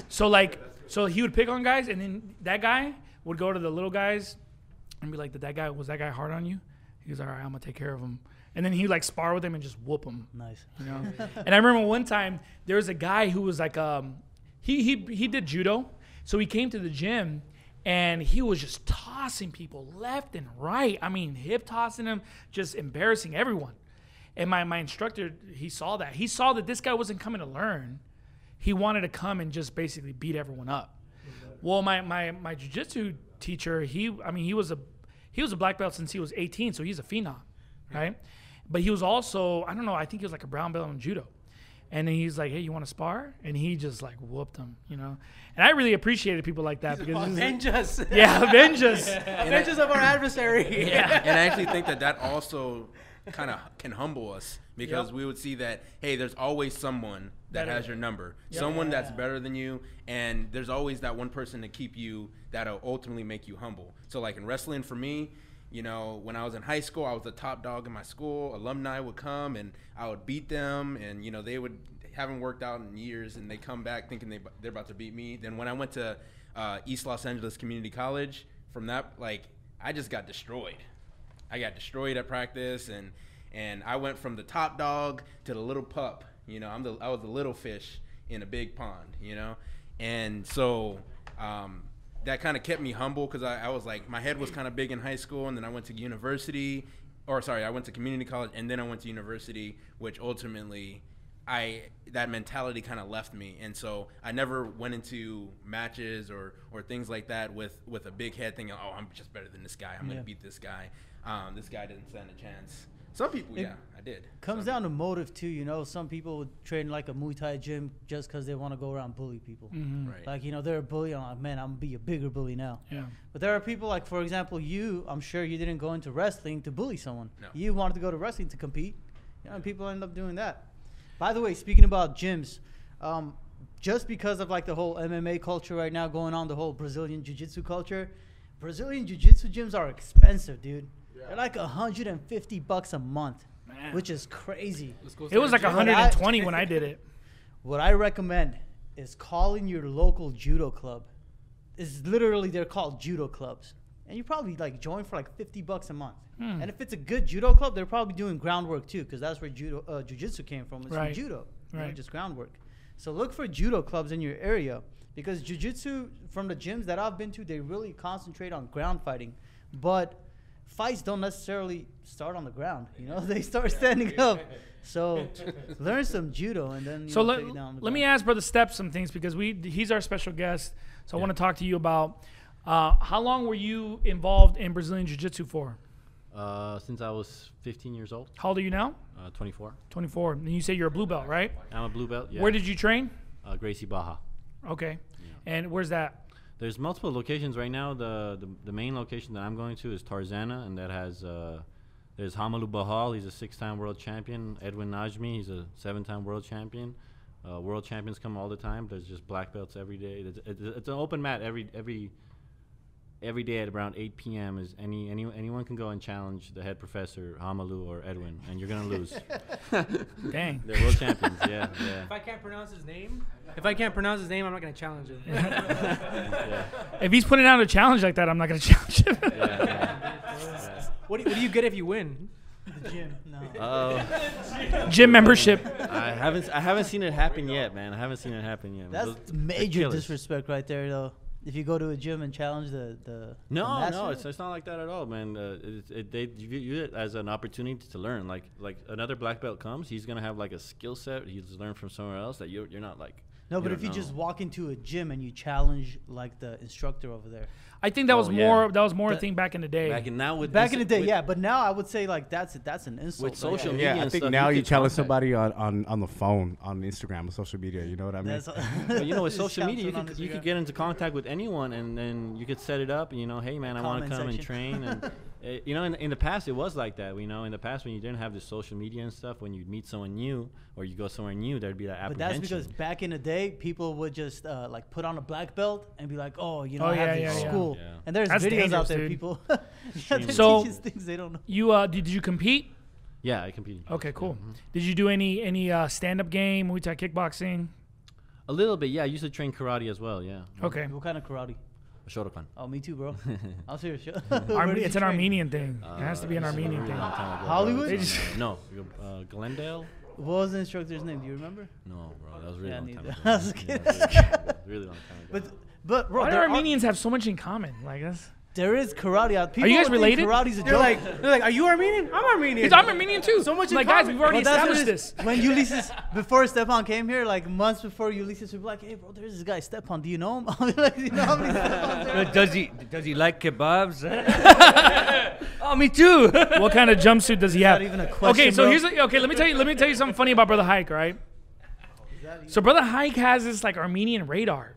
So like so he would pick on guys, and then that guy would go to the little guys and be like, "Did that guy was that guy hard on you?" He goes, "All right, I'm gonna take care of him." And then he like spar with him and just whoop him Nice. you know. and I remember one time there was a guy who was like, um, he he he did judo, so he came to the gym and he was just tossing people left and right. I mean, hip tossing them, just embarrassing everyone. And my my instructor, he saw that. He saw that this guy wasn't coming to learn. He wanted to come and just basically beat everyone up. Well, my my my jujitsu teacher, he I mean he was a he was a black belt since he was 18, so he's a phenom, hmm. right? But he was also I don't know I think he was like a brown belt in judo, and then he's like, hey, you want to spar? And he just like whooped him, you know. And I really appreciated people like that because it's- Avenge us. yeah, avenge us. Avenge us of our adversary. Yeah. and I actually think that that also kind of can humble us because Yep. we would see that hey, there's always someone that Better. has your number, someone that's better than you, and there's always that one person to keep you that'll ultimately make you humble. So like in wrestling, for me, you know, when I was in high school, I was the top dog in my school. Alumni would come and I would beat them, and you know they would haven't worked out in years, and they come back thinking they they're about to beat me. Then when I went to uh, East Los Angeles Community College, from that like I just got destroyed. I got destroyed at practice, and and I went from the top dog to the little pup. You know, I'm the I was the little fish in a big pond. You know, and so. Um, that kind of kept me humble because I, I was like my head was kind of big in high school and then I went to university or sorry I went to community college and then I went to university which ultimately I that mentality kind of left me and so I never went into matches or or things like that with with a big head thinking oh I'm just better than this guy I'm Yeah. gonna beat this guy um, this guy didn't stand a chance some people It yeah I did Comes Some down to motive too, you know. Some people would train like a Muay Thai gym just because they want to go around bully people. Mhm. right Like you know, they're a bully. I'm like, man, I'm gonna be a bigger bully now. Yeah. But there are people like, for example, you. I'm sure you didn't go into wrestling to bully someone. No. You wanted to go to wrestling to compete. You know, and people end up doing that. By the way, speaking about gyms, um, just because of like the whole MMA culture right now going on, the whole Brazilian jiu-jitsu culture, Brazilian jiu-jitsu gyms are expensive, dude. They're like 150 bucks a month, Man. which is crazy. It was like a 120 when I did it. What I recommend is calling your local judo club. It's literally they're called judo clubs, and you probably like join for like fifty bucks a month. Hmm. And if it's a good judo club, they're probably doing groundwork too, because that's where judo uh, jujitsu came from. It's Right. from judo, you know, just groundwork. So look for judo clubs in your area because jujitsu from the gyms that I've been to, they really concentrate on ground fighting, but fights don't necessarily start on the ground. You know, they start standing up. So learn some judo and then you So know, let, take it down on the let me ask Brother Step some things because we he's our special guest. So I want to talk to you about uh, how long were you involved in Brazilian Jiu Jitsu for? Uh, since I was 15 years old, How old are you now? uh, 24. 24. And you say you're a blue belt, right? I'm a blue belt. Yeah. Where did you train? uh, Gracie Barra? Okay. And where's that? There's multiple locations right now. The, the the main location that I'm going to is Tarzana, and that has uh, there's Romulo Barral. He's a six-time world champion. Edwin Najmi. He's a seven-time world champion. Uh, world champions come all the time. There's just black belts every day. It's, it's, it's an open mat every every every day at around 8 p.m. Is any, any anyone can go and challenge the head professor Romulo or Edwin, and you're gonna lose. Dang. They're world champions. Yeah, yeah. If I can't pronounce his name, if I can't pronounce his name, I'm not gonna challenge him. yeah, If he's putting out a challenge like that, I'm not going to challenge him. yeah, yeah. what, do you, what do you get if you win? the gym. No. Uh, Gym membership. I haven't I haven't seen it happen yet, man. I haven't seen it happen yet. That's Those- major disrespect right there, though. If you go to a gym and challenge the the the No, master, no, it's, it's not like that at all, man. Uh, it, it, they view it as an opportunity to learn. Like like another black belt comes, he's gonna have like a skill set he's learned from somewhere else that you're you're not like. no. But if you just walk into a gym and you challenge like the instructor over there, I think that oh, was Oh, yeah. more that was more a thing back in the day. back in now with back this- in the day, with- yeah. But now I would say like that's that's an insult. With social there. media Yeah, I think stuff, now you you could challenge contact- somebody on, on, on the phone, on Instagram, on social media. You know what I mean? That's, But you know, with social media, you could on you could get into contact with anyone, and then you could set it up. And you know, hey man, I want to Comment come and train. And uh, you know, in, in the past, it was like that. You know, in the past when you didn't have the social media and stuff, when you'd meet someone new or you go somewhere new, there'd be that apprehension. But that's because back in the day, people would just uh, like put on a black belt and be like, "Oh, you know, Oh, I have yeah, this yeah, yeah. school." Yeah. And there's That's videos out there, dude. people. yeah, they So- things they don't know. You uh, did you compete? yeah, I competed. Okay, cool. Mhm. Did you do any any uh, stand up game, Muay Thai kickboxing? A little bit, yeah. I used to train karate as well, yeah. Okay. What kind of karate? Shotokan. Oh, me too, bro. I'm serious. Arme- it's an train? Armenian thing. it has to be an Uh, this is a Armenian really thing. ago. Hollywood? It's, uh, no, uh, Glendale. What was the instructor's name? Do you remember? No, bro, that was really Yeah, long time ago. I was Yeah, kidding. really long time ago. Really long time ago. But but bro, Why do there, are, Armenians have so much in common? Like that's. There is karate out. People you guys would think related? Karate's a They're joke. like, they're like, are you Armenian? I'm Armenian. Because I'm Armenian too. So much in like guys, common. we've already Well, that's what established it this. When Ulysses, before Stepan came here, like months before Ulysses would be like, "Hey, bro, there's this guy Stepan. Do you know him?" I'll like, "You know how many Stepans there are?" does he does he like kebabs? oh, me too. what kind of jumpsuit does he have? not even a question, okay, so bro. here's a, okay. Let me tell you. Let me tell you something funny about Brother Hike. Right. So Brother Hike has this like Armenian radar.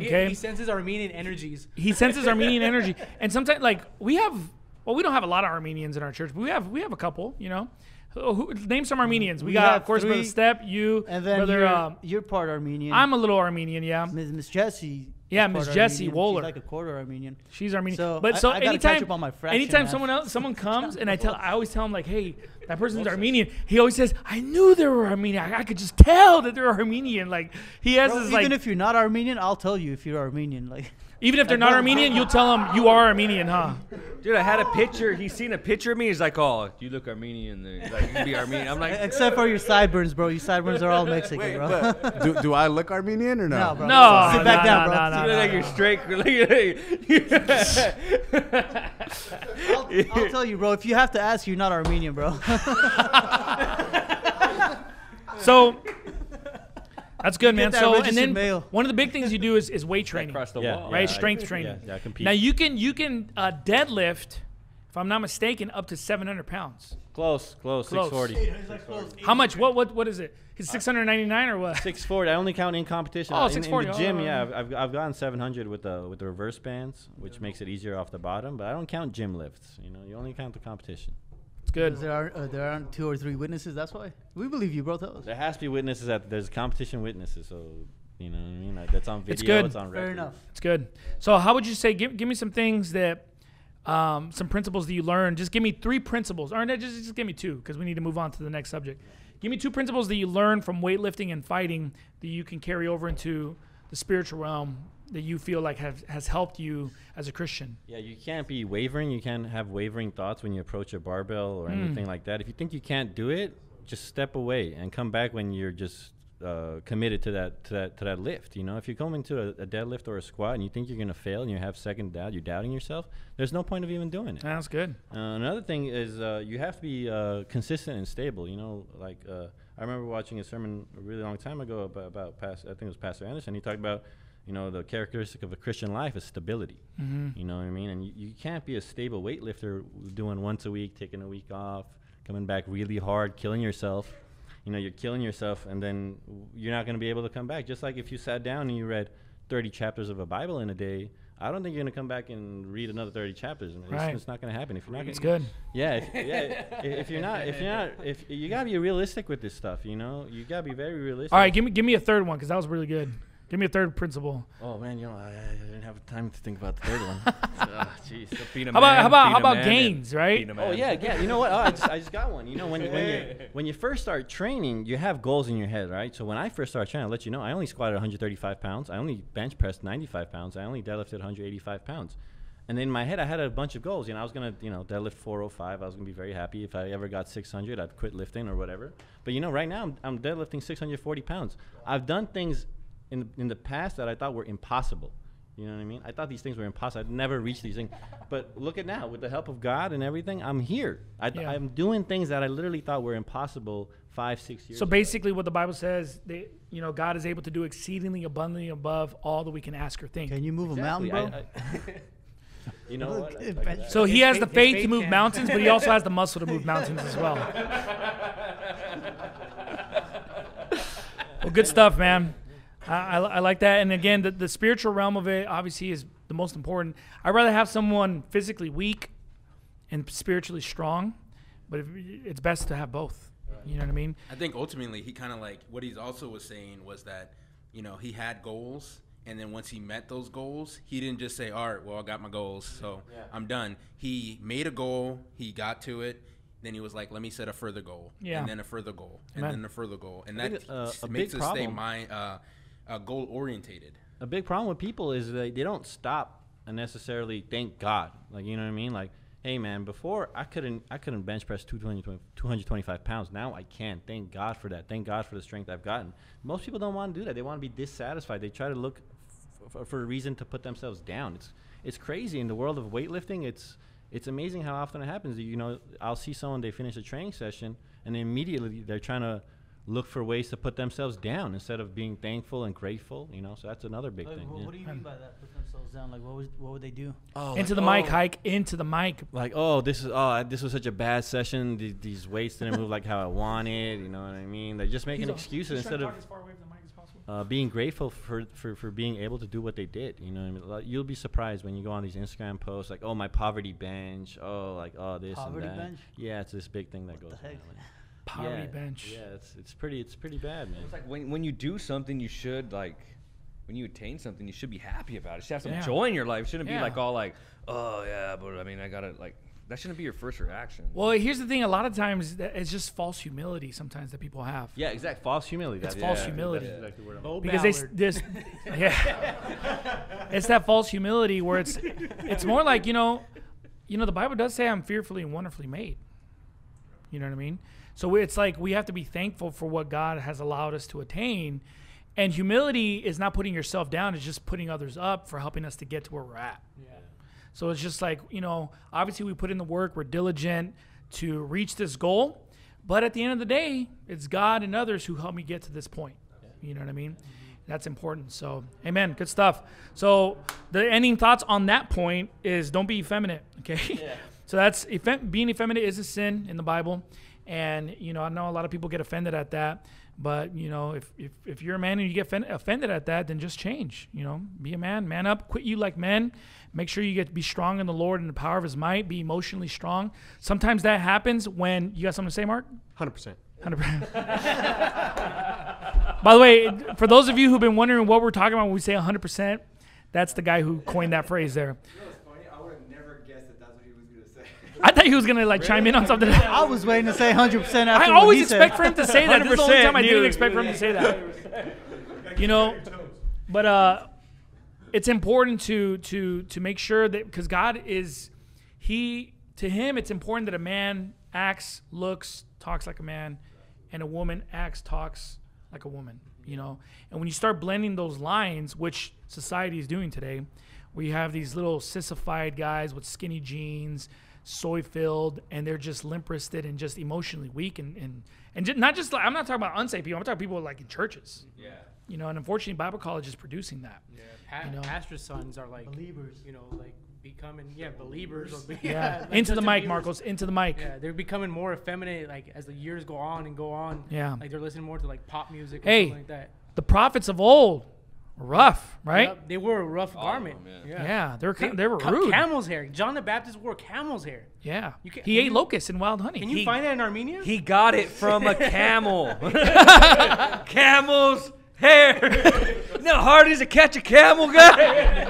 He- Okay. He senses Armenian energies. he senses Armenian energy, and sometimes like we have. Well, we don't have a lot of Armenians in our church, but we have we have a couple. You know, who, who, name some Armenians. We, We got of course Brother Step, you, And then Brother. you're, Uh, you're part Armenian. I'm a little Armenian, yeah. Miss, Miss Jessie. Yeah, Miss Jessie. Wohler. She's like a quarter Armenian. She's Armenian. So, but so I catch anytime, up on my fraction anytime someone else, someone comes and I tell, I always tell him like, hey, that person's Armenian. He always says, I knew they were Armenian. I, I could just tell that they're Armenian. Like he has Bro, this even like, if you're not Armenian, I'll tell you if you're Armenian. Like, even if they're not Armenian, you'll tell them you are Armenian, huh? Dude, I had a picture. He's seen a picture of me. He's like, "Oh, you look Armenian. Then. Like, you can be Armenian." I'm like, except for your sideburns, bro. Your sideburns are all Mexican, Wait, bro. but do, do I look Armenian or no? No, bro. No, Sit back no, down, no, bro. no, you look like you're straight. I'll, I'll tell you, bro. If you have to ask, you're not Armenian, bro. So that's good, man. that So and then mail. one of the big things you do is, is weight training, across the Yeah, wall. right? I- Strength training. Yeah, yeah, compete. Now you can you can uh, deadlift, if I'm not mistaken, up to 700 pounds. close, close, Close. 640. How much? What what what is it? Is 699 or what? 640. I only count in competition. Oh, In- in, the gym, Oh, yeah, I've, I've, I've gotten 700 with the with the reverse bands, which makes it easier off the bottom. But I don't count gym lifts. You know, you only count the competition. It's good. There are uh, there aren't two or three witnesses. That's why we believe you, bro. Tell us. There has to be witnesses that there's competition witnesses. So you know what I mean. Like, that's on video. It's good. on record. Fair enough. It's good. So how would you say? Give give me some things that. Um, some principles that you learned. Just give me three principles, or no, just just give me two, because we need to move on to the next subject. Give me two principles that you learned from weightlifting and fighting that you can carry over into the spiritual realm that you feel like has has helped you as a Christian. Yeah, you can't be wavering. You can't have wavering thoughts when you approach a barbell or Hmm. anything like that. If you think you can't do it, just step away and come back when you're just uh, committed to that to that to that lift. You know, if you come into a, a deadlift or a squat and you think you're gonna fail and you have second doubt, you're doubting yourself. There's no point of even doing it. That's good. Uh, another thing is uh, you have to be uh, consistent and stable. You know, like uh, I remember watching a sermon a really long time ago about, about past. I think it was Pastor Anderson. He talked about, you know, the characteristic of a Christian life is stability. Mm-hmm. You know what I mean? And you, you can't be a stable weightlifter doing once a week, taking a week off, coming back really hard, killing yourself. You know, you're killing yourself, and then you're not going to be able to come back. Just like if you sat down and you read 30 chapters of a Bible in a day, I don't think you're going to come back and read another 30 chapters. And it's- Right. It's, not going to happen if you're not. It's gonna- good. yeah, if, yeah. i- if you're not, if you're not, if you gotta be realistic with this stuff, you know, you gotta be very realistic. All right, give me give me a third one because that was really good. Give me a third principle. Oh man, you know, I, I didn't have time to think about the third one. Ah, Jeez. Being a How about how about how about gains, right? Oh yeah, yeah. You know what? Oh, I just, I just got one. You know, when when you when you first start training, you have goals in your head, right? So when I first started training, I'll let you know, I only squatted 135 pounds. I only bench pressed 95 pounds. I only deadlifted 185 pounds. And in my head, I had a bunch of goals. You know, I was gonna, you know, deadlift 405. I was gonna be very happy if I ever got 600. I'd quit lifting or whatever. But you know, right now I'm, I'm deadlifting 640 pounds. I've done things in in the past that I thought were impossible. You know what I mean? I thought these things were impossible. I'd never reach these things. But look at now, with the help of God and everything, I'm here. I th- Yeah. I'm doing things that I literally thought were impossible five, six years. So ago. basically, what the Bible says, they, you know, God is able to do exceedingly abundantly above all that we can ask or think. Can you move Exactly. a mountain, bro? I- I- you know Look, like. So he has the faith- faith to move can. mountains, but he also has the muscle to move mountains as well. Well, good stuff, man. I, I, I like that. And again, the, the spiritual realm of it obviously is the most important. I'd rather have someone physically weak and spiritually strong, but if, it's best to have both. You know what I mean? I think ultimately he kind of like what he's also was saying was that you know he had goals and then once he met those goals he didn't just say all right well I got my goals so I'm done he made a goal he got to it then he was like let me set a further goal Yeah. and then a further goal and Amen. then a further goal and that uh, makes big us stay problem- mind uh, uh, goal orientated a big problem with people is they, they don't stop and necessarily thank God. Like you know what I mean? Like, hey man, before I couldn't I couldn't bench press 220, 225 pounds. Now I can. Thank God for that. Thank God for the strength I've gotten. Most people don't want to do that. They want to be dissatisfied. They try to look f- for a reason to put themselves down. It's it's crazy in the world of weightlifting. It's it's amazing how often it happens. You know, I'll see someone they finish a training session and immediately they're trying to look for ways to put themselves down instead of being thankful and grateful. You know, so that's another big Like, thing. wha- yeah. What do you mean by that? Put themselves down. Like, what was what would they do? Oh, into like, the mic, oh, hike into the mic. Like, oh, this is oh, this was such a bad session. These, these weights didn't move like how I wanted. You know what I mean? They're just making excuses instead of uh, being grateful for, for, for being able to do what they did. You know what I mean? You'll be surprised when you go on these Instagram posts like, oh, my poverty bench. Oh, like, oh, this Poverty and that. bench? Yeah, it's this big thing that goes the heck? on. Like, Poverty yeah, bench. Yeah, it's, it's pretty it's pretty bad, man. It's like when, when you do something, you should like when you attain something, you should be happy about it. You should have some Yeah. joy in your life. It shouldn't Yeah. be like all like, oh yeah, but I mean, I gotta like. That shouldn't be your first reaction. Well, here's the thing. A lot of times, it's just false humility. Sometimes that people have. Yeah, exact false humility. It's That's- false yeah, humility. That's exactly what I'm- Bo because they this yeah it's that false humility where it's it's more like you know you know the bible does say i'm fearfully and wonderfully made you know what i mean so it's like we have to be thankful for what god has allowed us to attain and humility is not putting yourself down it's just putting others up for helping us to get to where we're at Yeah. so it's just like, you know, obviously we put in the work, we're diligent to reach this goal. But at the end of the day, it's God and others who help me get to this point. You know what I mean? That's important. So, amen. Good stuff. So, the ending thoughts on that point is don't be effeminate. Okay. Yeah. so, that's being effeminate is a sin in the Bible. And, you know, I know a lot of people get offended at that. But, you know, if, if, if you're a man and you get offend- offended at that, then just change. You know, be a man, man up, quit you like men. Make sure you get to be strong in the Lord and the power of his might, be emotionally strong. Sometimes that happens when you got something to say, Mark? 100%. 100%. By the way, for those of you who've been wondering what we're talking about when we say 100%, that's the guy who coined that phrase there. I would have never guessed that that's what he was going to say. I thought he was going to like chime in on something. I was waiting to say 100% after I what always expect said. for him to say that. This is the only time I didn't expect for him to say that. You know, but uh, it's important to to to make sure that because God is, he to him it's important that a man acts, looks, talks like a man, and a woman acts, talks like a woman. You know, and when you start blending those lines, which society is doing today, where you have these little sissified guys with skinny jeans, soy filled, and they're just limp wristed and just emotionally weak, and and and ju- not just like I'm not talking about unsafe people. I'm talking people like in churches. Yeah. You know, and unfortunately, Bible college is producing that. Yeah, pa- you know. pastor sons are like Believers. You know, like becoming yeah believers. Or be, Yeah, like into the Justin mic, Bieber's- Marcos. Into the mic. Yeah, they're becoming more effeminate like as the years go on and go on. Yeah. like they're listening more to like pop music. Hey, or something like that. The prophets of old, were rough, right? Yep, they wore a rough All of garment. them, Yeah, they were They, kind they were ca- rude. Camel's hair. John the Baptist wore camel's hair. yeah, You can- he ate you- locusts and wild honey. Can you He- find that in Armenia? He got it from a camel. Camel's hair. you know how hard it is to catch a camel, guy?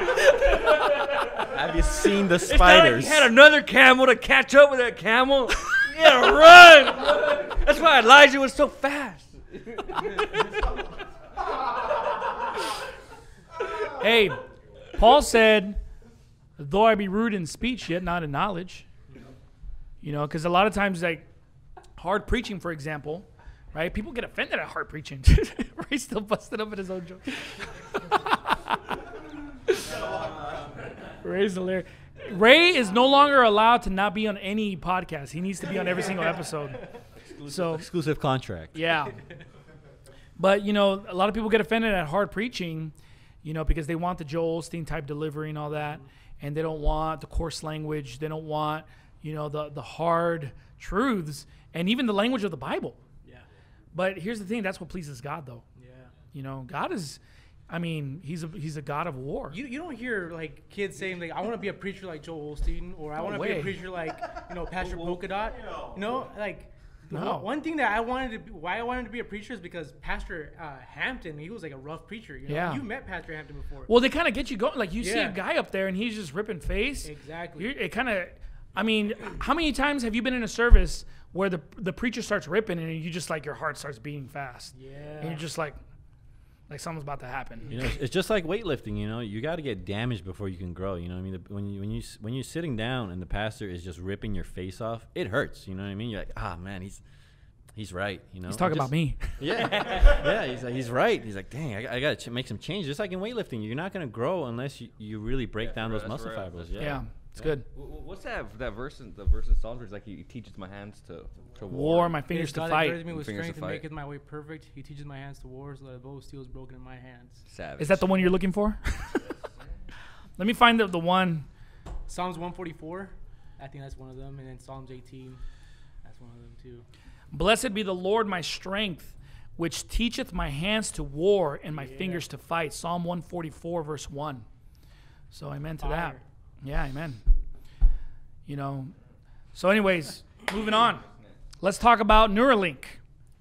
Have you seen the It's not like spiders? he had another camel to catch up with that camel. Yeah, run. That's why Elijah was so fast. hey, Paul said, "Though I be rude in speech, yet not in knowledge." You know, because a lot of times, like hard preaching, for example, right? People get offended at hard preaching. Ray's still busted up at his own joke. Ray's hilarious. Ray is no longer allowed to not be on any podcast. He needs to be on every single episode. So Exclusive contract. yeah. But you know, a lot of people get offended at hard preaching, you know, because they want the Joel Osteen type delivery and all that, and they don't want the coarse language. They don't want, you know, the the hard truths and even the language of the Bible. yeah, But here's the thing: that's what pleases God, though. yeah. You know, God is, I mean, he's a he's a God of war. You, you don't hear like kids saying like I want to be a preacher like Joel Osteen or I want to be a preacher like you know Pastor Polka Dot. You know, like No. one- thing that I wanted to be, why I wanted to be a preacher is because Pastor uh, Hampton he was like a rough preacher. You know, Yeah. you met Pastor Hampton before. Well, they kind of get you going. Like you see a guy up there and he's just ripping face. Exactly. You're, it kind of. I mean, how many times have you been in a service where the the preacher starts ripping and you just like your heart starts beating fast? Yeah. And yeah. you're just like, like something's about to happen. You know, it's- it's just like weightlifting. You know, you got to get damaged before you can grow. You know, what I mean, the, when you when you when you're sitting down and the pastor is just ripping your face off, it hurts. You know what I mean? You're like, ah, man, he's he's right. You know, He's talking Just- about me. Yeah, yeah. He's like, he's right. He's like, dang, I, I got to ch- make some changes. Just like in weightlifting, you're not gonna grow unless you, you really break down those muscle right. fibers. Yeah, Yeah. It's Yeah. good. Wh- wh- What's that that verse in the verse in Psalms where it's like he teaches my hands to to War, my fingers is to God that fight. me with Fingers to strength and maketh my way perfect. He teaches my hands to war, so that a bow of steel is broken in my hands. Savage. Is that the one you're looking for? Let me find the, the one. Psalms 144, I think that's one of them, and then Psalms 18, that's one of them too. Blessed be the Lord my strength, which teacheth my hands to war and my fingers to fight. Psalm 144, verse 1. So amen to that. Yeah, amen. You know, so anyways, moving on. Let's talk about Neuralink.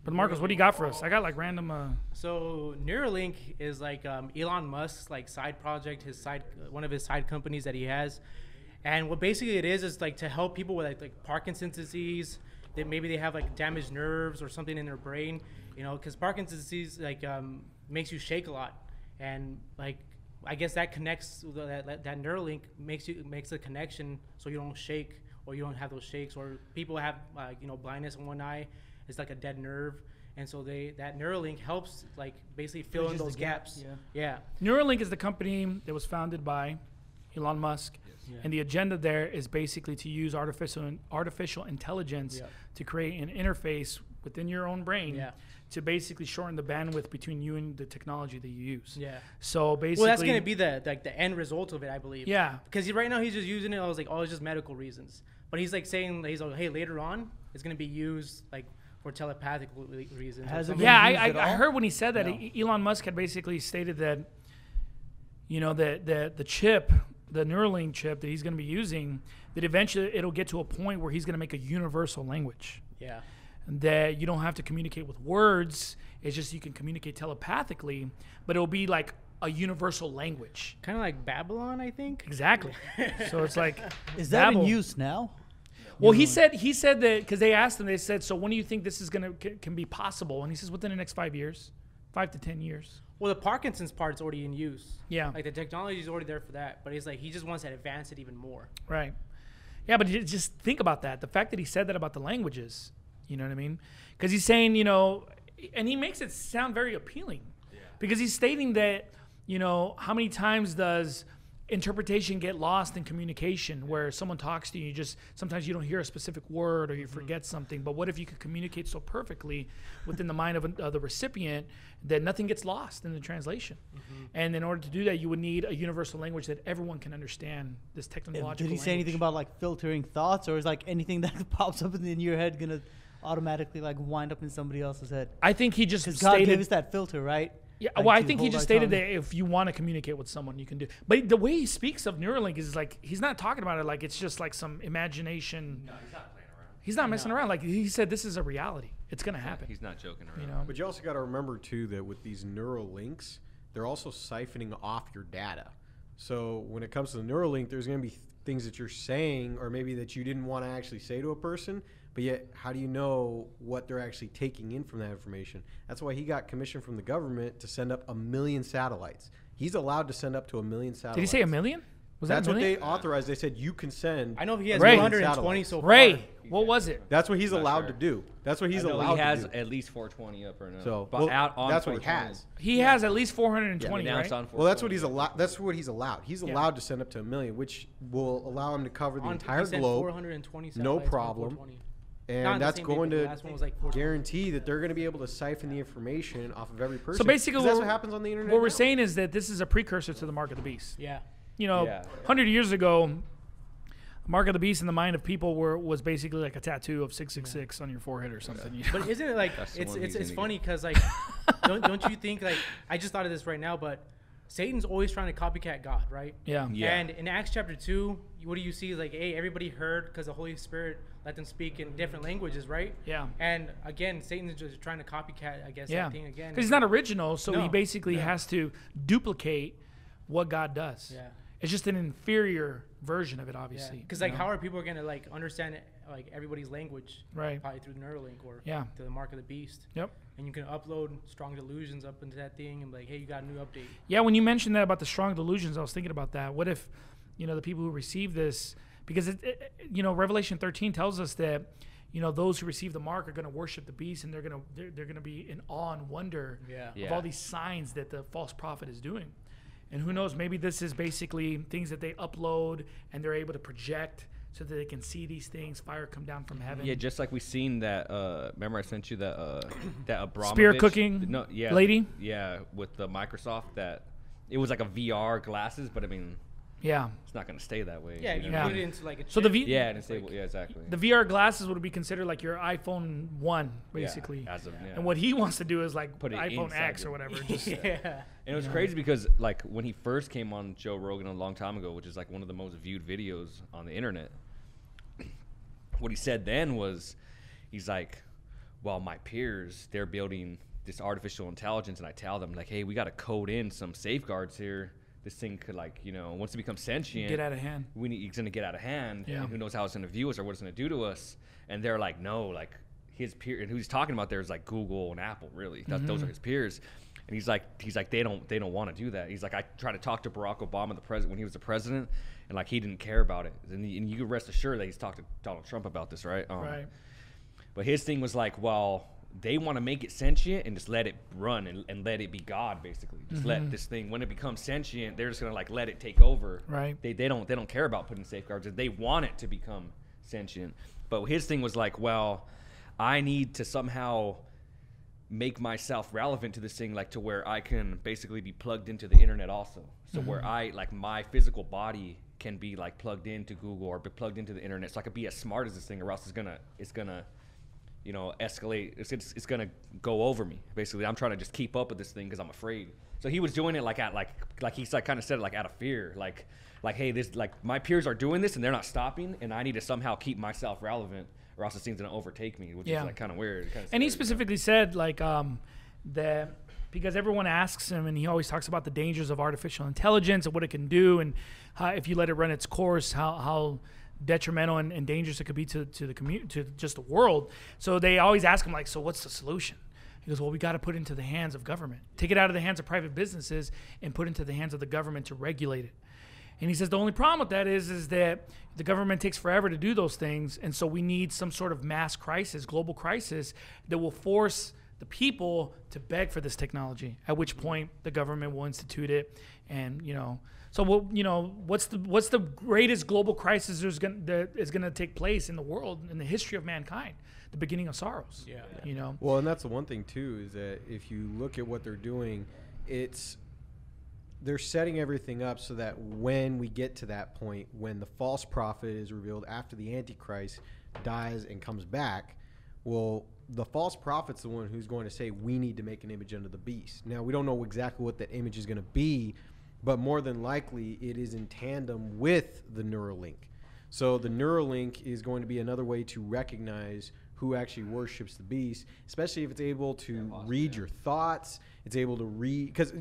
But Marcos, what do you got for us? I got like random. Uh, So Neuralink is like um, Elon Musk's like side project, his side one of his side companies that he has, and what basically it is is like to help people with like, like Parkinson's disease. That maybe they have like damaged nerves or something in their brain, you know, because Parkinson's disease like um, makes you shake a lot, and like I guess that connects that, that that Neuralink makes you makes a connection so you don't shake or you don't have those shakes or people have uh, you know blindness in one eye. It's like a dead nerve. And so they that Neuralink helps like basically fill in Bridges the those gap, gaps. yeah. yeah. Neuralink is the company that was founded by Elon Musk, and the agenda there is basically to use artificial artificial intelligence Yeah. to create an interface within your own brain Yeah. To basically shorten the bandwidth between you and the technology that you use. yeah So basically, well that's gonna be the like the end result of it I believe Yeah. because he, right now he's just using it I was like oh it's just medical reasons but he's like saying he's like hey later on it's gonna be used like for telepathic reasons or Has it something. Yeah, I, I, I heard when he said that No. E- Elon Musk had basically stated that, you know, that the the chip, the Neuralink chip that he's going to be using, that eventually it'll get to a point where he's going to make a universal language. yeah That you don't have to communicate with words. It's just you can communicate telepathically, but it'll be like a universal language. kind of like Babylon I think Exactly. so it's like Is that Babel. in use now? Well, he said he said that because they asked him, they said, "So when do you think this is gonna can, can be possible?" And he says, "Within the next five years, five to ten years." well the Parkinson's part's already in use Yeah. like the technology is already there for that but he's like he just wants to advance it even more Right. Yeah, but just think about that. The fact that he said that about the languages, you know what I mean? Because he's saying, you know, and he makes it sound very appealing. Because he's stating that, you know, how many times does interpretation get lost in communication where someone talks to you, you just sometimes you don't hear a specific word or you forget something. But what if you could communicate so perfectly within the mind of a, uh, the recipient that nothing gets lost in the translation? And in order to do that, you would need a universal language that everyone can understand this technological language. Did he say anything about like filtering thoughts, or is like anything that pops up in your head gonna automatically like wind up in somebody else's head? I think he just Because God stated. gave us that filter, right? yeah, Like, well, I think he just stated tongue. that if you want to communicate with someone, you can do. But the way he speaks of Neuralink is like he's not talking about it like it's just like some imagination. No, he's not playing around. He's not messing around. Like he said, this is a reality. It's gonna happen. He's not joking around. you know. But you also got to remember too that with these neural links, they're also siphoning off your data. So when it comes to the Neuralink, there's going to be things that you're saying, or maybe that you didn't want to actually say to a person. But yet, how do you know what they're actually taking in from that information? That's why he got commission from the government to send up a million satellites. He's allowed to send up to a million satellites. Did he say a million? Was That's that what they authorized. They said you can send. I know he has Ray. 220 so far. Ray, what was it? That's what he's Not allowed sure. to do. That's what he's I know allowed he has to do. at least 420 up or no. So but well, out on that's what he has. He has at least 420, Yeah, right? announced on Well, that's what he's allowed. That's what he's allowed. He's Yeah. allowed to send up to a million, which will allow him to cover the On- he entire said globe, 420 no satellites on problem. 420. and Not that's same day, going but to last one was like guarantee that they're going to be able to siphon the information off of every person. So basically, that's what- what happens on the internet. What we're now. saying is that this is a precursor to the mark of the beast. Yeah. you know, Yeah. 100 years ago, Mark of the Beast in the mind of people were was basically like a tattoo of 666 on your forehead or something. you know? But isn't it like That's it's it's, it's funny because like don't don't you think like I just thought of this right now, but Satan's always trying to copycat God, right? yeah. Yeah. And in Acts chapter two, what do you see? Like, hey, everybody heard because the Holy Spirit let them speak in different languages, right? Yeah. And again, Satan's just trying to copycat, I guess, Yeah. that thing again. Because he's not original, so he basically Yeah. has to duplicate what God does. Yeah. It's just an inferior version of it, Yeah. obviously. Because you like, know? how are people gonna like understand like everybody's language? Right. Probably through the Neuralink or Yeah. to the Mark of the Beast. Yep. And you can upload strong delusions up into that thing and be like, hey, you got a new update. Yeah, when you mentioned that about the strong delusions, I was thinking about that. What if, you know, the people who receive this, because it, it, you know, Revelation 13 tells us that, you know, those who receive the mark are going to worship the beast, and they're going to they're, they're going to be in awe and wonder Yeah. of Yeah. all these signs that the false prophet is doing. And who knows, maybe this is basically things that they upload and they're able to project so that they can see these things, fire come down from heaven. Yeah, just like we seen that. Uh, remember, I sent you that uh, that Abramovich Spirit cooking No, yeah, lady? Yeah, with the Microsoft that it was like a VR glasses, but I mean, yeah. it's not gonna stay that way. Yeah, you you know? Yeah. put it into like a So the chip. V- Yeah, and it's able, yeah, exactly. The VR glasses would be considered like your iPhone 1, basically. Yeah, basically. as of yeah. And what he wants to do is like Put it iPhone X or whatever. Just, yeah. And it was crazy because like when he first came on Joe Rogan a long time ago, which is like one of the most viewed videos on the internet. What he said then was, he's like, while my peers they're building this artificial intelligence, and I tell them like, hey, we got to code in some safeguards here. This thing could like you know once it becomes sentient, Get out of hand. we need, it's gonna get out of hand. Yeah. Who knows how it's gonna view us or what it's gonna do to us? And they're like, no, like his peer and who he's talking about there is like Google and Apple. Really, that, those are Mm-hmm. his peers. And he's like, he's like, they don't, they don't want to do that. He's like, I tried to talk to Barack Obama, the president, when he was the president, and like he didn't care about it. And, he- and you can rest assured that he's talked to Donald Trump about this, right? Um, Right. But his thing was like, well, they want to make it sentient and just let it run and, and let it be God, basically. Just Mm-hmm. let this thing, when it becomes sentient, they're just gonna like let it take over. Right. They, they don't they don't care about putting safeguards. They want it to become sentient. But his thing was like, well, I need to somehow make myself relevant to this thing, like to where I can basically be plugged into the internet also. So where I like my physical body can be like plugged into Google or be plugged into the internet, so I could be as smart as this thing, or else it's gonna it's gonna you know escalate. It's it's, it's gonna go over me. Basically, I'm trying to just keep up with this thing because I'm afraid. So he was doing it like at like like he's like kind of said it like out of fear, like like hey this like my peers are doing this and they're not stopping, and I need to somehow keep myself relevant, or else this thing's gonna overtake me, which Yeah. is like kind of weird. Kinda And he scary, you know? specifically said like um, that because everyone asks him, and he always talks about the dangers of artificial intelligence and what it can do, and how, if you let it run its course, how how detrimental and, and dangerous it could be to to the community, to just the world. So they always ask him like, so what's the solution? He goes, well, we got to put into the hands of government, take it out of the hands of private businesses, and put into the hands of the government to regulate it. And he says the only problem with that is is that the government takes forever to do those things, and so we need some sort of mass crisis, global crisis that will force the people to beg for this technology. At which point the government will institute it, and you know. So what you know? What's the what's the greatest global crisis there's gonna, that is going to take place in the world in the history of mankind? The beginning of sorrows. Yeah. You know. Well, and that's the one thing too is that if you look at what they're doing, it's they're setting everything up so that when we get to that point, when the false prophet is revealed after the Antichrist dies and comes back, well, the false prophet's the one who's going to say we need to make an image unto the beast. Now we don't know exactly what that image is going to be, but more than likely it is in tandem with the Neuralink. So the Neuralink is going to be another way to recognize who actually worships the beast, especially if it's able to read your thoughts. It's able to read because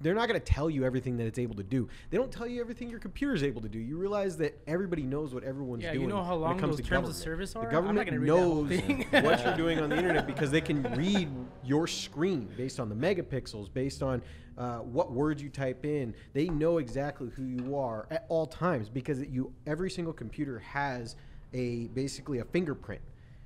they're not going to tell you everything that it's able to do. They don't tell you everything your computer is able to do. You realize that everybody knows what everyone's Yeah, doing. you know how long those terms of service are? The I'm not government read knows what you're doing on the internet because they can read your screen based on the megapixels, based on uh, what words you type in. They know exactly who you are at all times because you every single computer has a basically a fingerprint,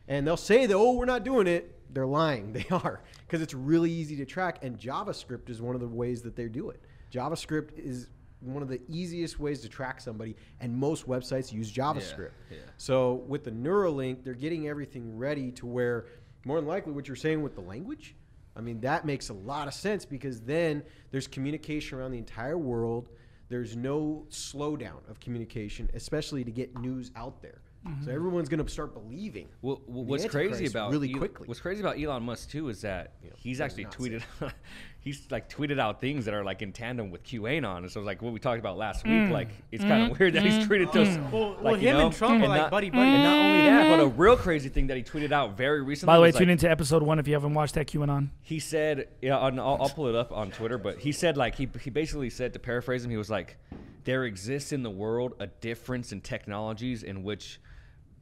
and they'll say that oh we're not doing it. They're lying. They are because it's really easy to track, and JavaScript is one of the ways that they do it. JavaScript is one of the easiest ways to track somebody, and most websites use JavaScript. yeah. So with the Neuralink, they're getting everything ready to where more than likely what you're saying with the language, I mean that makes a lot of sense because then there's communication around the entire world. There's no slowdown of communication, especially to get news out there. So everyone's going to start believing. Well, the what's crazy Antichrist about really El- quickly. What's crazy about Elon Musk too is that he's goes actually nuts. tweeted, he's like tweeted out things that are like in tandem with QAnon, and so like what we talked about last Mm. week, like it's mm-hmm. kind of weird that he's mm-hmm. tweeted those. Mm. Well, like, well you him know, and Trump are like not- buddy mm. buddy. And not only that, but a real crazy thing that he tweeted out very recently. By the way, was, tune like, into episode one if you haven't watched that QAnon. he said, yeah, on, I'll, I'll pull it up on Twitter, but he said like he he basically said to paraphrase him, he was like, there exists in the world a difference in technologies in which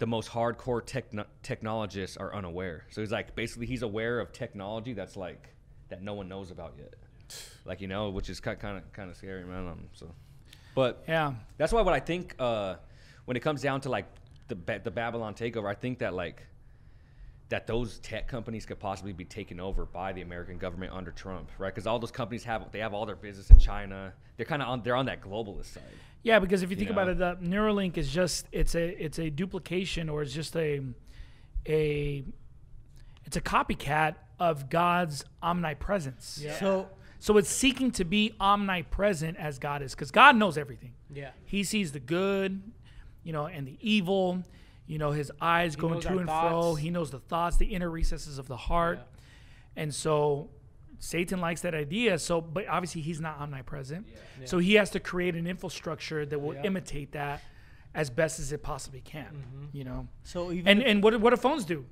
the most hardcore techno- technologists are unaware. So he's like basically he's aware of technology that's like that no one knows about yet, like you know, which is kind of kind of scary, man. Um, so, but Yeah. that's why what I think uh, when it comes down to like the Ba- the Babylon takeover, I think that like that those tech companies could possibly be taken over by the American government under Trump, right? Because all those companies have they have all their business in China. They're kind of on they're on that globalist side. Yeah, because if you think You about it, the Neuralink is just it's a it's a duplication or it's just a a it's a copycat of God's omnipresence. Yeah. So So it's seeking to be omnipresent as God is, because God knows everything. Yeah. He sees the good, you know, and the evil. You know, his eyes going to our and fro. He knows the thoughts, the inner recesses of the heart. And so Satan likes that idea. So, but obviously he's not omnipresent. So he has to create an infrastructure that will Yeah. imitate that as best as it possibly can. Mm-hmm. You know, so even and and what what do phones do?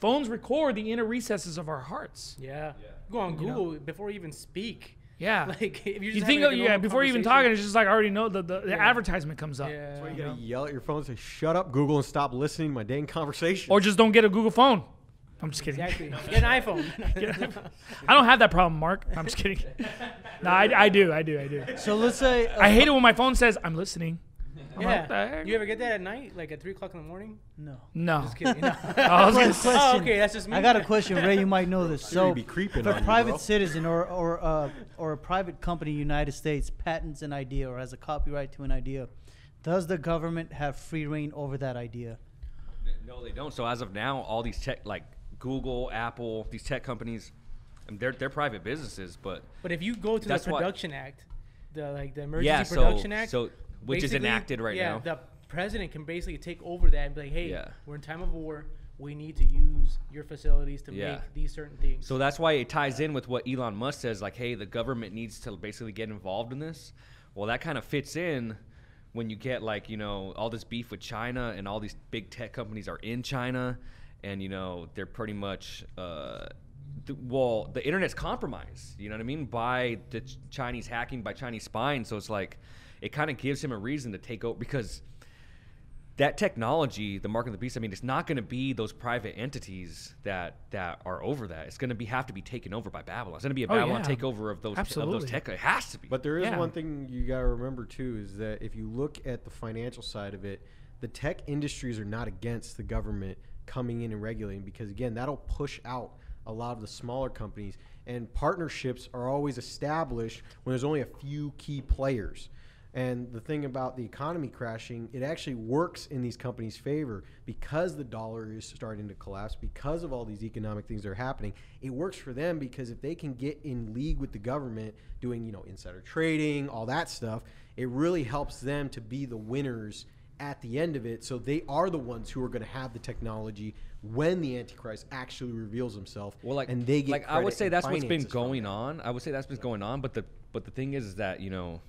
phones record the inner recesses of our hearts. Yeah. Go on Google before you even speak. Yeah. Like if you're you think, like, a yeah, before you even talking, it's just like I already know the, the, the Yeah. advertisement comes up. Yeah. That's why You gotta yell at your phone and say, "Shut up, Google, and stop listening to my dang conversation." Or just don't get a Google phone. I'm just kidding. Exactly. Get an iPhone. I don't have that problem, Mark. I'm just kidding. no, I, I do. I do. I do. So let's say uh, I hate it when my phone says I'm listening. I'm like, "What the yeah. heck?" You ever get that at night, like at three o'clock in the morning? No. No. Just kidding. No. I was gonna Question. Oh, okay, that's just me. I got a question, Ray. You might know this. So, be creeping if a on you, private citizen or or uh, or a private company, in the United States, patents an idea or has a copyright to an idea, does the government have free reign over that idea? No, they don't. So as of now, all these tech like Google, Apple, these tech companies, I mean, they're they're private businesses, but But if you go to That's the why- Production Act, the like the Emergency Yeah, so- Production Act, so- which is enacted right yeah, now. the president can basically take over that and be like, "Hey, Yeah. we're in time of war. We need to use your facilities to Yeah. make these certain things." So that's why it ties in with what Elon Musk says, like, hey, the government needs to basically get involved in this. Well, that kind of fits in when you get like, you know, all this beef with China and all these big tech companies are in China, and you know they're pretty much, uh, th- well, the internet's compromised. You know what I mean by the Ch- Chinese hacking, by Chinese spying. So it's like, it kind of gives him a reason to take over because that technology, the mark of the beast. I mean, it's not going to be those private entities that that are over that. It's going to be have to be taken over by Babylon. It's going to be a Oh, Babylon yeah. takeover of those of Absolutely. those tech. It has to be. But there is Yeah. one thing you got to remember too is that if you look at the financial side of it, the tech industries are not against the government coming in and regulating because again, that'll push out a lot of the smaller companies and partnerships are always established when there's only a few key players. And the thing about the economy crashing, it actually works in these companies' favor because the dollar is starting to collapse, because of all these economic things that are happening. It works for them because if they can get in league with the government, doing you know insider trading, all that stuff, it really helps them to be the winners at the end of it. So they are the ones who are going to have the technology when the Antichrist actually reveals himself. well, like and they get like I would say that's what's been going on. I would say that's been going on. But the but the thing is, is that you know.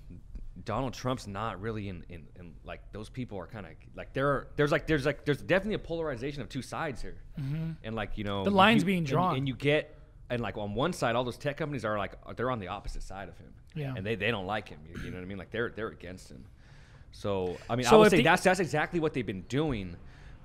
Donald Trump's not really in, in, in like those people are kind of like there are there's like there's like there's definitely a polarization of two sides here, mm-hmm. and like you know The line's you- being drawn. and, you get and like on one side all those tech companies are like uh, they're on the opposite side of him, Yeah. and they, they don't like him. You, you know what I mean? Like they're they're against him. So I mean, I would say the- that's that's exactly what they've been doing.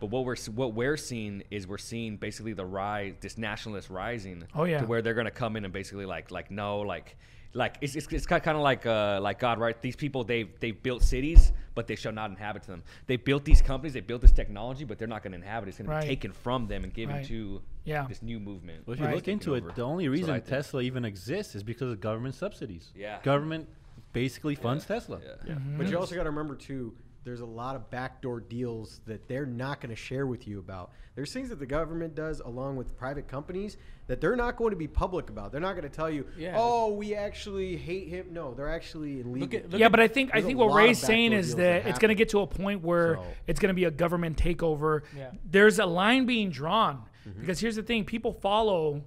But what we're what we're seeing is we're seeing basically the rise, this nationalist rising. Oh, yeah. To where they're gonna come in and basically like like no like like it's it's, it's kind of like uh like God right? These people they've they've built cities, but they shall not inhabit them. They built these companies, they built this technology, but they're not gonna inhabit. it. It's gonna be taken from them and given Right. to Yeah. this new movement. Well, if you Right. look into it, over. the only reason I think. Tesla even exists is because of government subsidies. Yeah. Government basically funds Tesla. Yeah. But you also got to remember too, there's a lot of backdoor deals that they're not going to share with you about. There's things that the government does along with private companies that they're not going to be public about. They're not going to tell you, Yeah. "Oh, we actually hate him." No, they're actually in league. Look at- look yeah, at- but I think I think what Ray's saying is that, that it's going to get to a point where So- it's going to be a government takeover. Yeah. There's a line being drawn Mm-hmm. because here's the thing: people follow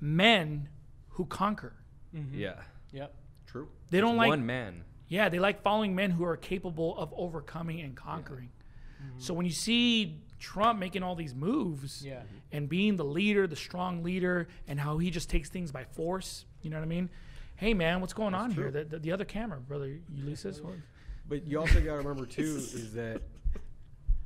men who conquer. Yeah. Yep. True. They don't It's like one man. Yeah, they like following men who are capable of overcoming and conquering. Mm-hmm. So when you see Trump making all these moves Yeah. and being the leader, the strong leader, and how he just takes things by force, you know what I mean? Hey man, what's going on here? The, the, the other camera, brother Ulysses. What- But you also got to remember too is that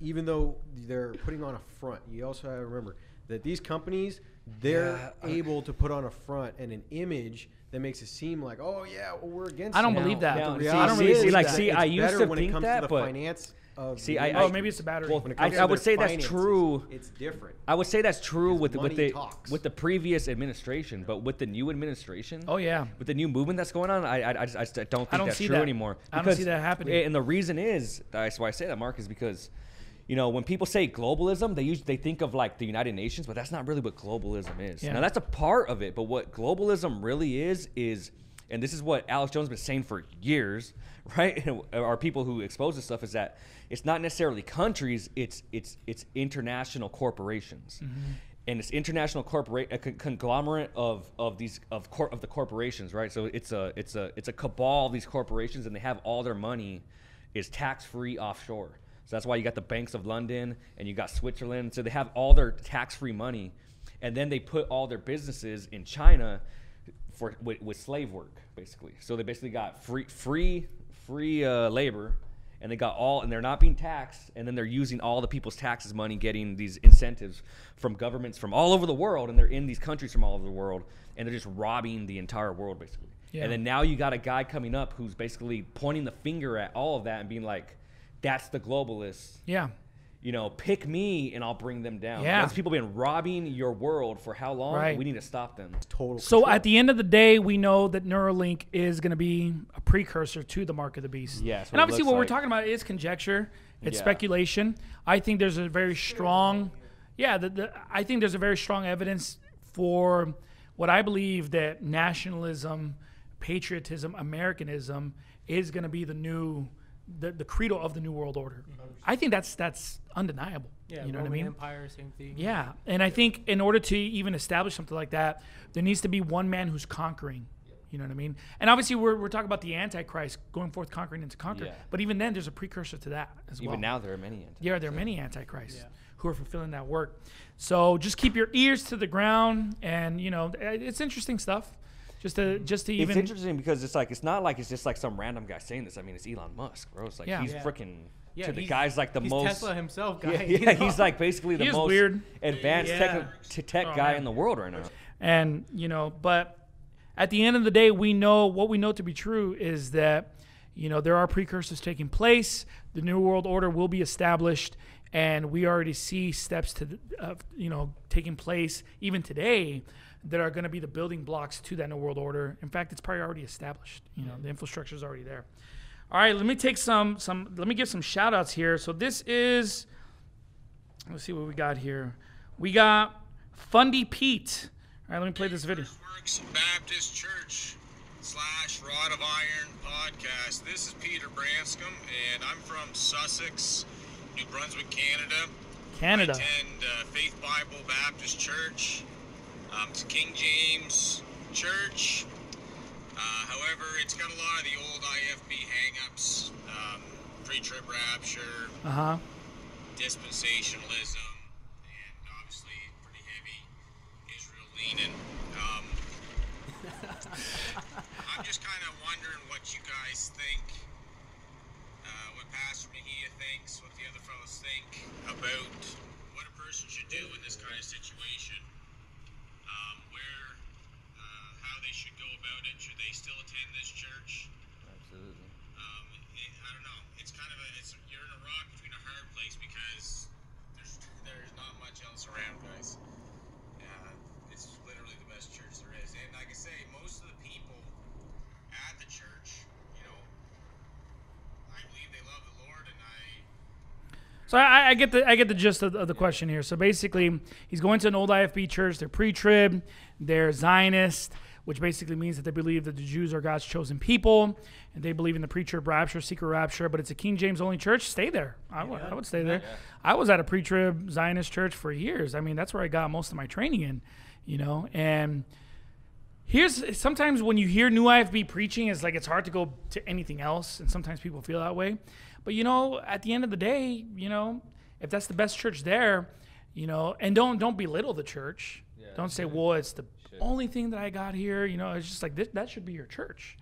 even though they're putting on a front, you also have to remember that these companies they're Yeah, able to put on a front and an image that makes it seem like, oh yeah, well, we're against. I don't you." believe that. Now, The see- reality see- is see, like, that see, it's I used better to when think it comes that, to the but- finance of See, the I- I- Oh, maybe it's the battery. Well, When it I- comes I to would their say that's true. It's different. I would say that's true with the, with the talks. with the previous administration, but with the new administration, Oh yeah. with the new movement that's going on, I I, I, just, I just don't think I don't that's see true that. anymore. I don't see that happening. And the reason is that's why I say that, Mark, is because you know when people say globalism, they usually they think of like the United Nations, but that's not really what globalism is. Yeah. Now that's a part of it, but what globalism really is is. And this is what Alex Jones has been saying for years, right? Our people who expose this stuff is that it's not necessarily countries; it's it's it's international corporations mm-hmm. and it's international corporate a con- conglomerate of of these of cor- of the corporations, right? So it's a it's a it's a cabal of these corporations, and they have all their money is tax free offshore. So that's why you got the banks of London and you got Switzerland. So they have all their tax-free money, and then they put all their businesses in China for with, with slave work, basically. So they basically got free free free uh, labor, and they got all, and they're not being taxed, and then they're using all the people's taxes money, getting these incentives from governments from all over the world, and they're in these countries from all over the world, and they're just robbing the entire world, basically. Yeah. And then now you got a guy coming up who's basically pointing the finger at all of that and being like, "That's the globalists." Yeah. You know, pick me and I'll bring them down. Yeah. Those people been robbing your world for how long? Right. We need to stop them. Total. So at the end of the day, we know that Neuralink is going to be a precursor to the mark of the beast. Yeah, that's and obviously, looks what we're talking about is conjecture. It's Yeah. speculation. I think there's a very strong, yeah. The, the, I think there's a very strong evidence for what I believe that nationalism, patriotism, Americanism is going to be the new, the, the credo of the new world order. Mm-hmm. I think that's that's undeniable. Yeah, you know Roman what I mean? Empire, same thing. Yeah, and I think in order to even establish something like that, there needs to be one man who's conquering. You know what I mean? And obviously, we're, we're talking about the Antichrist going forth, conquering and to conquer. Yeah. But even then, there's a precursor to that as well. Even now, there are many. anti- yeah, there are many Antichrists who are fulfilling that work. So just keep your ears to the ground, and you know, it's interesting stuff. Just to just to even. It's interesting because it's like it's not like it's just like some random guy saying this. I mean, it's Elon Musk, bro. It's like Yeah. he's Yeah. freaking Yeah, to the he's- guy's like the he's most Tesla himself, guy. Yeah, you yeah, know? he's like basically the He is most weird. advanced Yeah. tech, to tech Oh, guy man. in the world right now. and you know but at the end of the day we know what we know to be true is that you know there are precursors taking place the new world order will be established and we already see steps to uh, you know taking place even today that are going to be the building blocks to that new world order. In fact it's probably already established you know the infrastructure is already there. All right let me take some some let me give some shout outs here. So this is let's see what we got here. We got fundy pete. All right let me play this video. Works Baptist Church slash Rod of Iron podcast. This is Peter Branscombe, and I'm from Sussex, New Brunswick, Canada. canada I attend uh, Faith Bible Baptist Church. Um, it's King James Church. Uh, however, it's got a lot of the old IFB hangups, um, pre-trib rapture, uh-huh dispensationalism, and obviously pretty heavy Israel leaning. Um, I'm just kind of wondering what you guys think, uh, what Pastor Mejia thinks, what the other fellows think about what a person should do in this kind of situation. Um, where, uh, how they should go about it. Should they still attend this church? Absolutely. Um, it, I don't know. It's kind of a it's you're in a rock between a hard place because there's there's not much else around, guys. Uh, it's literally the best church there is, and like I say, most of the people at the church, you know, I believe they love the Lord, and I So I, I get the I get the gist of, of the question here. So basically, he's going to an old IFB church. They're pre-trib, they're Zionist, which basically means that they believe that the Jews are God's chosen people, and they believe in the pre-trib rapture, secret rapture. But it's a King James only church. Stay there. I would I would stay there. I was at a pre-trib Zionist church for years. I mean, that's where I got most of my training in, you know, and. Here's sometimes when you hear new IFB preaching, it's like it's hard to go to anything else, and sometimes people feel that way. But you know, at the end of the day, you know, if that's the best church there, you know, and don't don't belittle the church. don't say, well, it's the only thing that I got here. You know, it's just like this, that should be your church.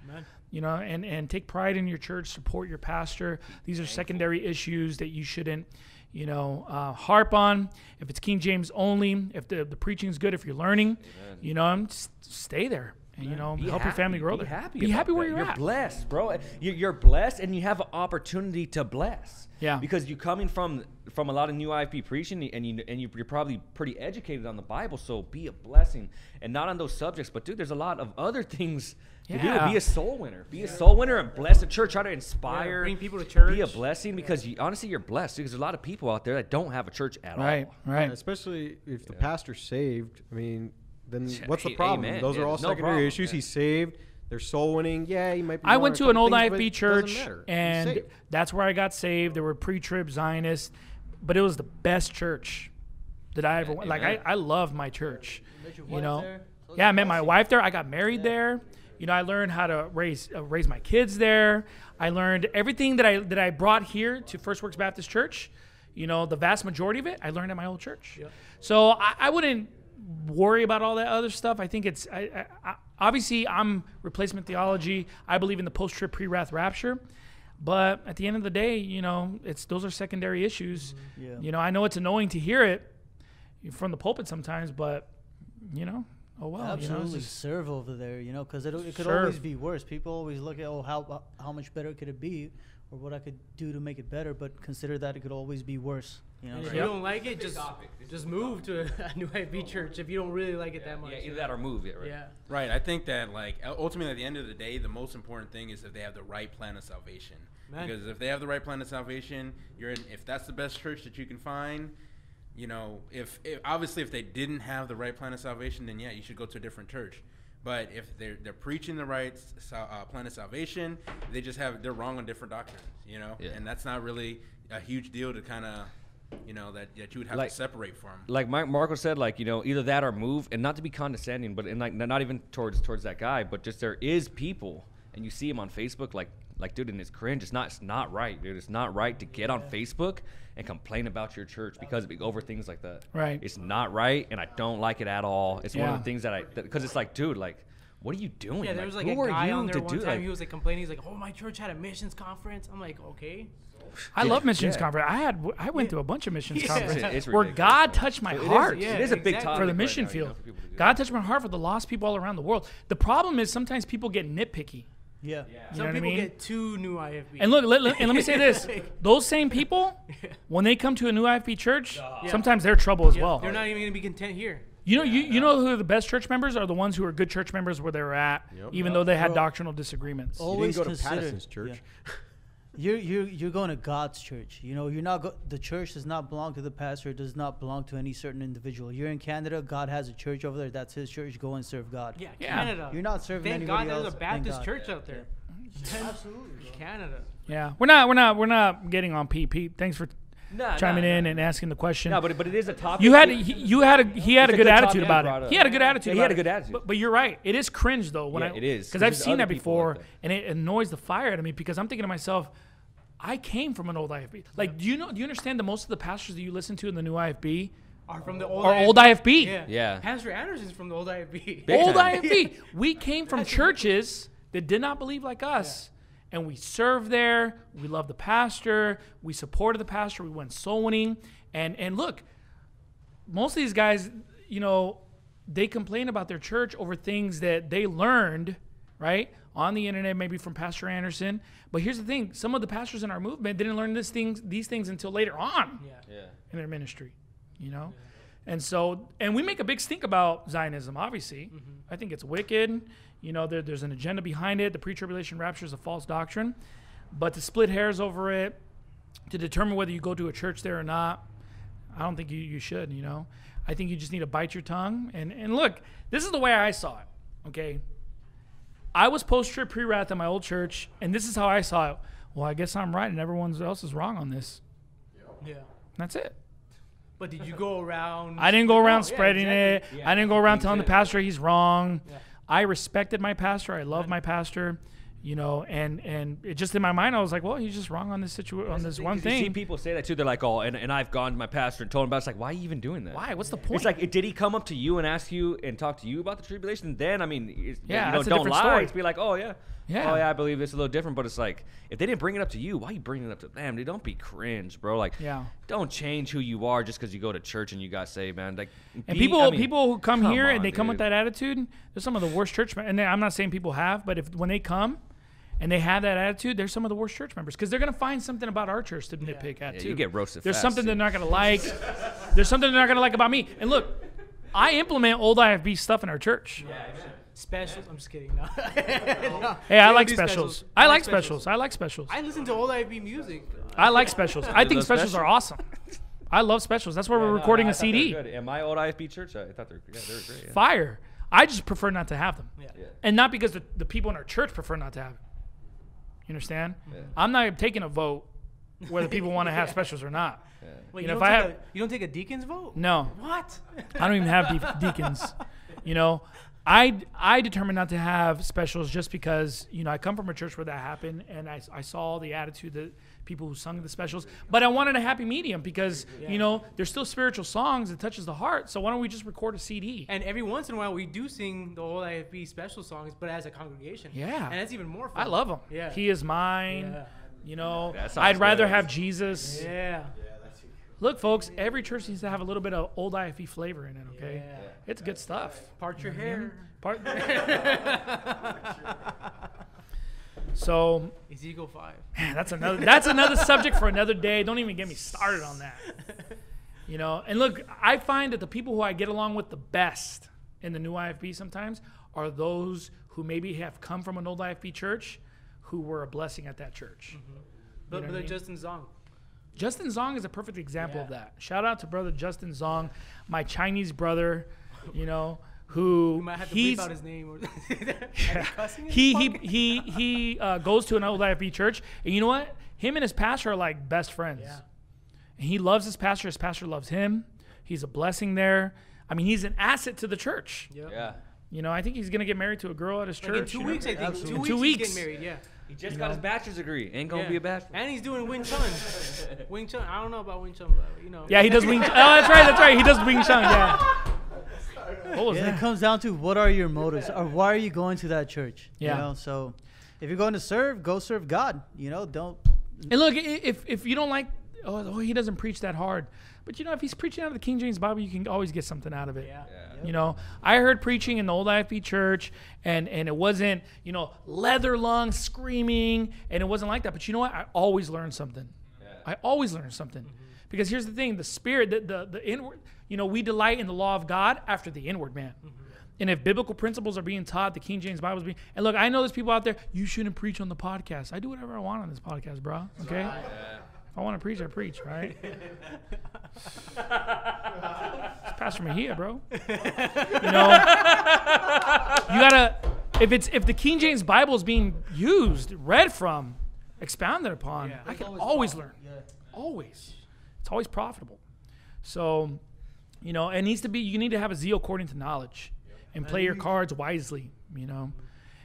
You know, and and take pride in your church, support your pastor. These are secondary issues that you shouldn't, you know, uh, harp on. If it's King James only, if the the preaching is good, if you're learning, you know, um, s- stay there. And, you know, Be help your family grow be there. Happy be happy where that. you're, you're at. blessed, bro. You- You're blessed, and you have an opportunity to bless. Yeah. Because you're coming from from a lot of new IFB preaching, and you and you, you're probably pretty educated on the Bible, so be a blessing, and not on those subjects. But dude, there's a lot of other things. To do. Yeah. Be a soul winner. Be a soul winner and bless the church. Try to inspire. bring people to church. Be a blessing because you, honestly, you're blessed because there's a lot of people out there that don't have a church at Right, all. right. Especially if the pastor's saved. I mean, then what's the Hey, problem? amen. Those Yeah, are all there's no secondary problem, issues. yeah. He's saved. They're soul winning. Yeah, he might be. I went to an old things, IFB church, and that's where I got saved. There were pre-trib Zionists, but it was the best church that I ever went. Like I. I love my church. met your You know, there? Yeah, I met my wife there. I got married there. You know, I learned how to raise uh, raise my kids there. I learned everything that I that I brought here to First Works Baptist Church. You know, the vast majority of it I learned at my old church. So I, I wouldn't worry about all that other stuff. I think it's I, I, obviously I'm replacement theology. I believe in the post trib pre wrath rapture. But at the end of the day, you know, it's those are secondary issues. Mm-hmm. Yeah. You know, I know it's annoying to hear it from the pulpit sometimes, but you know, oh well. You know, Absolutely serve over there, you know, because it, it could Serve. always be worse. People always look at, oh, how how much better could it be, or what I could do to make it better, but consider that it could always be worse. You know, And if so- you don't like it, just just move to a new IB church if you don't really like it that much. Yeah, either that or move it, right? Yeah. Right. I think that like ultimately at the end of the day, the most important thing is if they have the right plan of salvation. Man. Because if they have the right plan of salvation, you're in, if that's the best church that you can find, you know, if, if obviously if they didn't have the right plan of salvation, then yeah, you should go to a different church. But if they're they're preaching the right sal- uh, plan of salvation, they just have they're wrong on different doctrines, you know, Yeah. and that's not really a huge deal to kind of, you know, that, that you would have Like- to separate from. like Mike Marco said, like you know, either that or move, and not to be condescending, but and like not even towards towards that guy, but just there is people, and you see him on Facebook, like like dude, and it's cringe. It's not it's not right, dude. It's not right to get on Facebook and complain about your church because of, over things like that. Right. It's not right, and I don't like it at all. It's one of the things that I because it's like, dude, like. What are you doing? Yeah, there was like who a are guy you on there one time. like- he was like complaining. He's like, "Oh, my church had a missions conference." I'm like, "Okay." I love missions yeah. conference. I had I went to a bunch of missions Yeah. conferences It's where God touched my It is- heart. it is a big exactly. topic for the right mission now, you know, field. for people to do God touched my heart for the lost people all around the world. The problem is sometimes people get nitpicky. yeah. You Some know what I mean? get two new IFB. And look, let, let- and let me say this: those same people, when they come to a new IFB church, sometimes they're trouble as Yeah, well. they're not even gonna be content here. You know, you, you know who the best church members are? The ones who are good church members where they were at, even though they had Bro. doctrinal disagreements. Oh, You Always didn't go to consider- Patterson's church. yeah. You're you're you're going to God's church. You know, you're not go- the church does not belong to the pastor. It does not belong to any certain individual. You're in Canada. God has a church over there. That's His church. Go and serve God. Yeah, Yeah. Canada. You're not serving Thank anybody God there's a Baptist church out there. Absolutely, Canada. Yeah, we're not, we're not, we're not getting on Pete. Pete, thanks for Nah, chiming nah, in nah. and asking the question. No, but but it is a topic. You had he, you had a he had It's a a good good attitude about it. He had a good attitude. He had a good attitude. But, but you're right. It is cringe though when Yeah, I it is, because 'cause I've seen that before and it annoys the fire out of me because I'm thinking to myself, I came from an old IFB. Like, do you know? Do you understand that most of the pastors that you listen to in the new IFB Are from the old are old IFB? Yeah. Yeah. Pastor Anderson's from the old IFB. Big old time. IFB. We came from churches that did not believe like us. And we served there. We loved the pastor. We supported the pastor. We went soul winning. And and look, most of these guys, you know, they complain about their church over things that they learned, right? On the internet, maybe from Pastor Anderson. But here's the thing: some of the pastors in our movement didn't learn this things, these things until later on Yeah. Yeah. in their ministry, you know? And so, and we make a big stink about Zionism, obviously. Mm-hmm. I think it's wicked. You know, there, there's an agenda behind it. The pre tribulation rapture is a false doctrine. But to split hairs over it, to determine whether you go to a church there or not, I don't think you, you should, you know? I think you just need to bite your tongue. And, and look, this is the way I saw it, okay? I was post trib pre wrath at my old church, and this is how I saw it. Well, I guess I'm right, and everyone else is wrong on this. Yeah. That's it. But did you go around? I didn't go around No, yeah, spreading exactly. it. I didn't go around telling the pastor he's wrong. Yeah. I respected my pastor. I love my pastor. You know, and and it just in my mind, I was like, well, he's just wrong on this situation, on this one thing." You see people say that too. They're like, "Oh, and, and I've gone to my pastor and told him about." it. It's like, why are you even doing that? Why? What's the point? It's like, did he come up to you and ask you and talk to you about the tribulation? Then, I mean, Yeah, you know, don't different lie. story. It's be like, oh yeah, Yeah. oh yeah, I believe it's a little different. But it's like, if they didn't bring it up to you, why are you bringing it up to them? Dude, don't be cringe, bro. Like, Yeah. don't change who you are just because you go to church and you got saved, man. Like, and be- people, I mean, people who come, here on, and they come with that attitude, they're some of the worst church. men- And I'm not saying people have, but if when they come and they have that attitude, they're some of the worst church members because they're gonna find something about our church to nitpick at Yeah, too. you get roasted There's fast, something they're not gonna like. There's something they're not gonna like about me. And look, I implement old IFB stuff in our church. Specials. I'm just kidding. No. No, Hey, I like do specials. I like specials. I like specials. I listen to old IB music. I like specials. I think love specials are awesome. I love specials. That's why we're Yeah, no, recording I a thought they were CD. good. And my old IFB church, I thought they were, yeah, they were great. Yeah. Fire. I just prefer not to have them. Yeah. And not because the, the people in our church prefer not to have it. You understand? Yeah. I'm not taking a vote whether people want to have specials or not. Wait, You you, know, don't if I take a, you don't take a deacon's vote? No. What? I don't even have de- deacons. You know, I I determined not to have specials just because you know I come from a church where that happened, and I, I saw the attitude that people who sung the specials. But I wanted a happy medium because you know there's still spiritual songs that touches the heart. So why don't we just record a CD? And every once in a while, we do sing the old IFB special songs, but as a congregation. Yeah. And that's even more fun. I love them. Yeah. He is mine. Yeah. You know, I'd rather good. have Jesus. Yeah. Look, folks, every church needs to have a little bit of old IFB flavor in it. Okay, Yeah. it's good stuff. Part your hair. Part- so Ezekiel 5. Man, that's another that's another subject for another day. Don't even get me started on that. You know, and look, I find that the people who I get along with the best in the new IFB sometimes are those who maybe have come from an old IFB church who were a blessing at that church. Mm-hmm. But, know what I but mean? Justin Zong. Justin Zong is a perfect example of that. Shout out to brother Justin Zong, my Chinese brother, you know, who You might have to he's out his name. Or Yeah. he he he he uh, goes to an old IFB church, and you know what? Him and his pastor are like best friends. Yeah. And he loves his pastor. His pastor loves him. He's a blessing there. I mean, he's an asset to the church. Yep. Yeah. You know, I think he's gonna get married to a girl at his Like church. in two you know? weeks, I think. Absolutely. Two In weeks, two he's weeks. getting married. Yeah. He just got his bachelor's degree. Ain't gonna Yeah. be a bachelor. And he's doing Wing Chun. Wing Chun. I don't know about Wing Chun, but you know. Yeah, he does Wing. oh, that's right. That's right. He does Wing Chun. Yeah. What was Yeah, that? it comes down to what are your motives or why are you going to that church? Yeah. You know, so if you're going to serve, go serve God. You know, don't And look, if if you don't like, oh, oh, he doesn't preach that hard. But you know, if he's preaching out of the King James Bible, you can always get something out of it. Yeah. You know, I heard preaching in the old IFB church, and and it wasn't you know leather lungs screaming, and it wasn't like that. But you know what? I always learned something. I always learned something, because here's the thing: the spirit, the the, the inward. You know, we delight in the law of God after the inward man. Mm-hmm. And if biblical principles are being taught, the King James Bible is being. And look, I know there's people out there. You shouldn't preach on the podcast. I do whatever I want on this podcast, bro. Okay. If I want to preach, I preach, right? it's Pastor Mejia, bro. You know, you gotta. If it's if the King James Bible is being used, read from, expounded upon, Yeah. I can always always learn. yeah. Always, it's always profitable. So, you know, it needs to be. You need to have a zeal according to knowledge, and play your cards wisely. You know.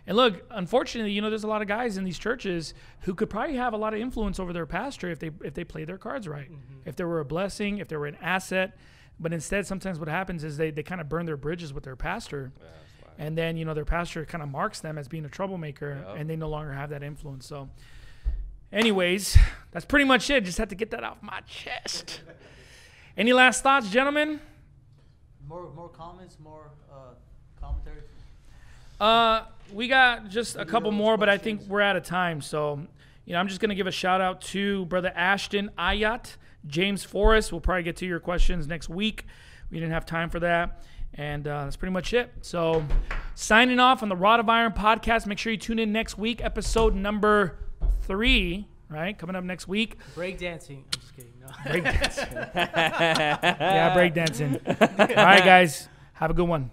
And look, unfortunately, you know, there's a lot of guys in these churches who could probably have a lot of influence over their pastor if they if they play their cards right. If they were a blessing, if they were an asset. But instead, sometimes what happens is they, they kind of burn their bridges with their pastor. and then, you know, their pastor kind of marks them as being a troublemaker and they no longer have that influence. So, anyways, that's pretty much it. Just had to get that off my chest. Any last thoughts, gentlemen? more more comments, more uh, commentary. Uh, we got just a couple more, but I think we're out of time. So, you know, I'm just gonna give a shout out to brother Ashton Ayat, James Forrest. We'll probably get to your questions next week. We didn't have time for that, and uh, that's pretty much it. So, signing off on the Rod of Iron podcast. Make sure you tune in next week, episode number three. Right, coming up next week. Break dancing. I'm just kidding. No. Breakdancing. yeah, breakdancing. All right, guys. Have a good one.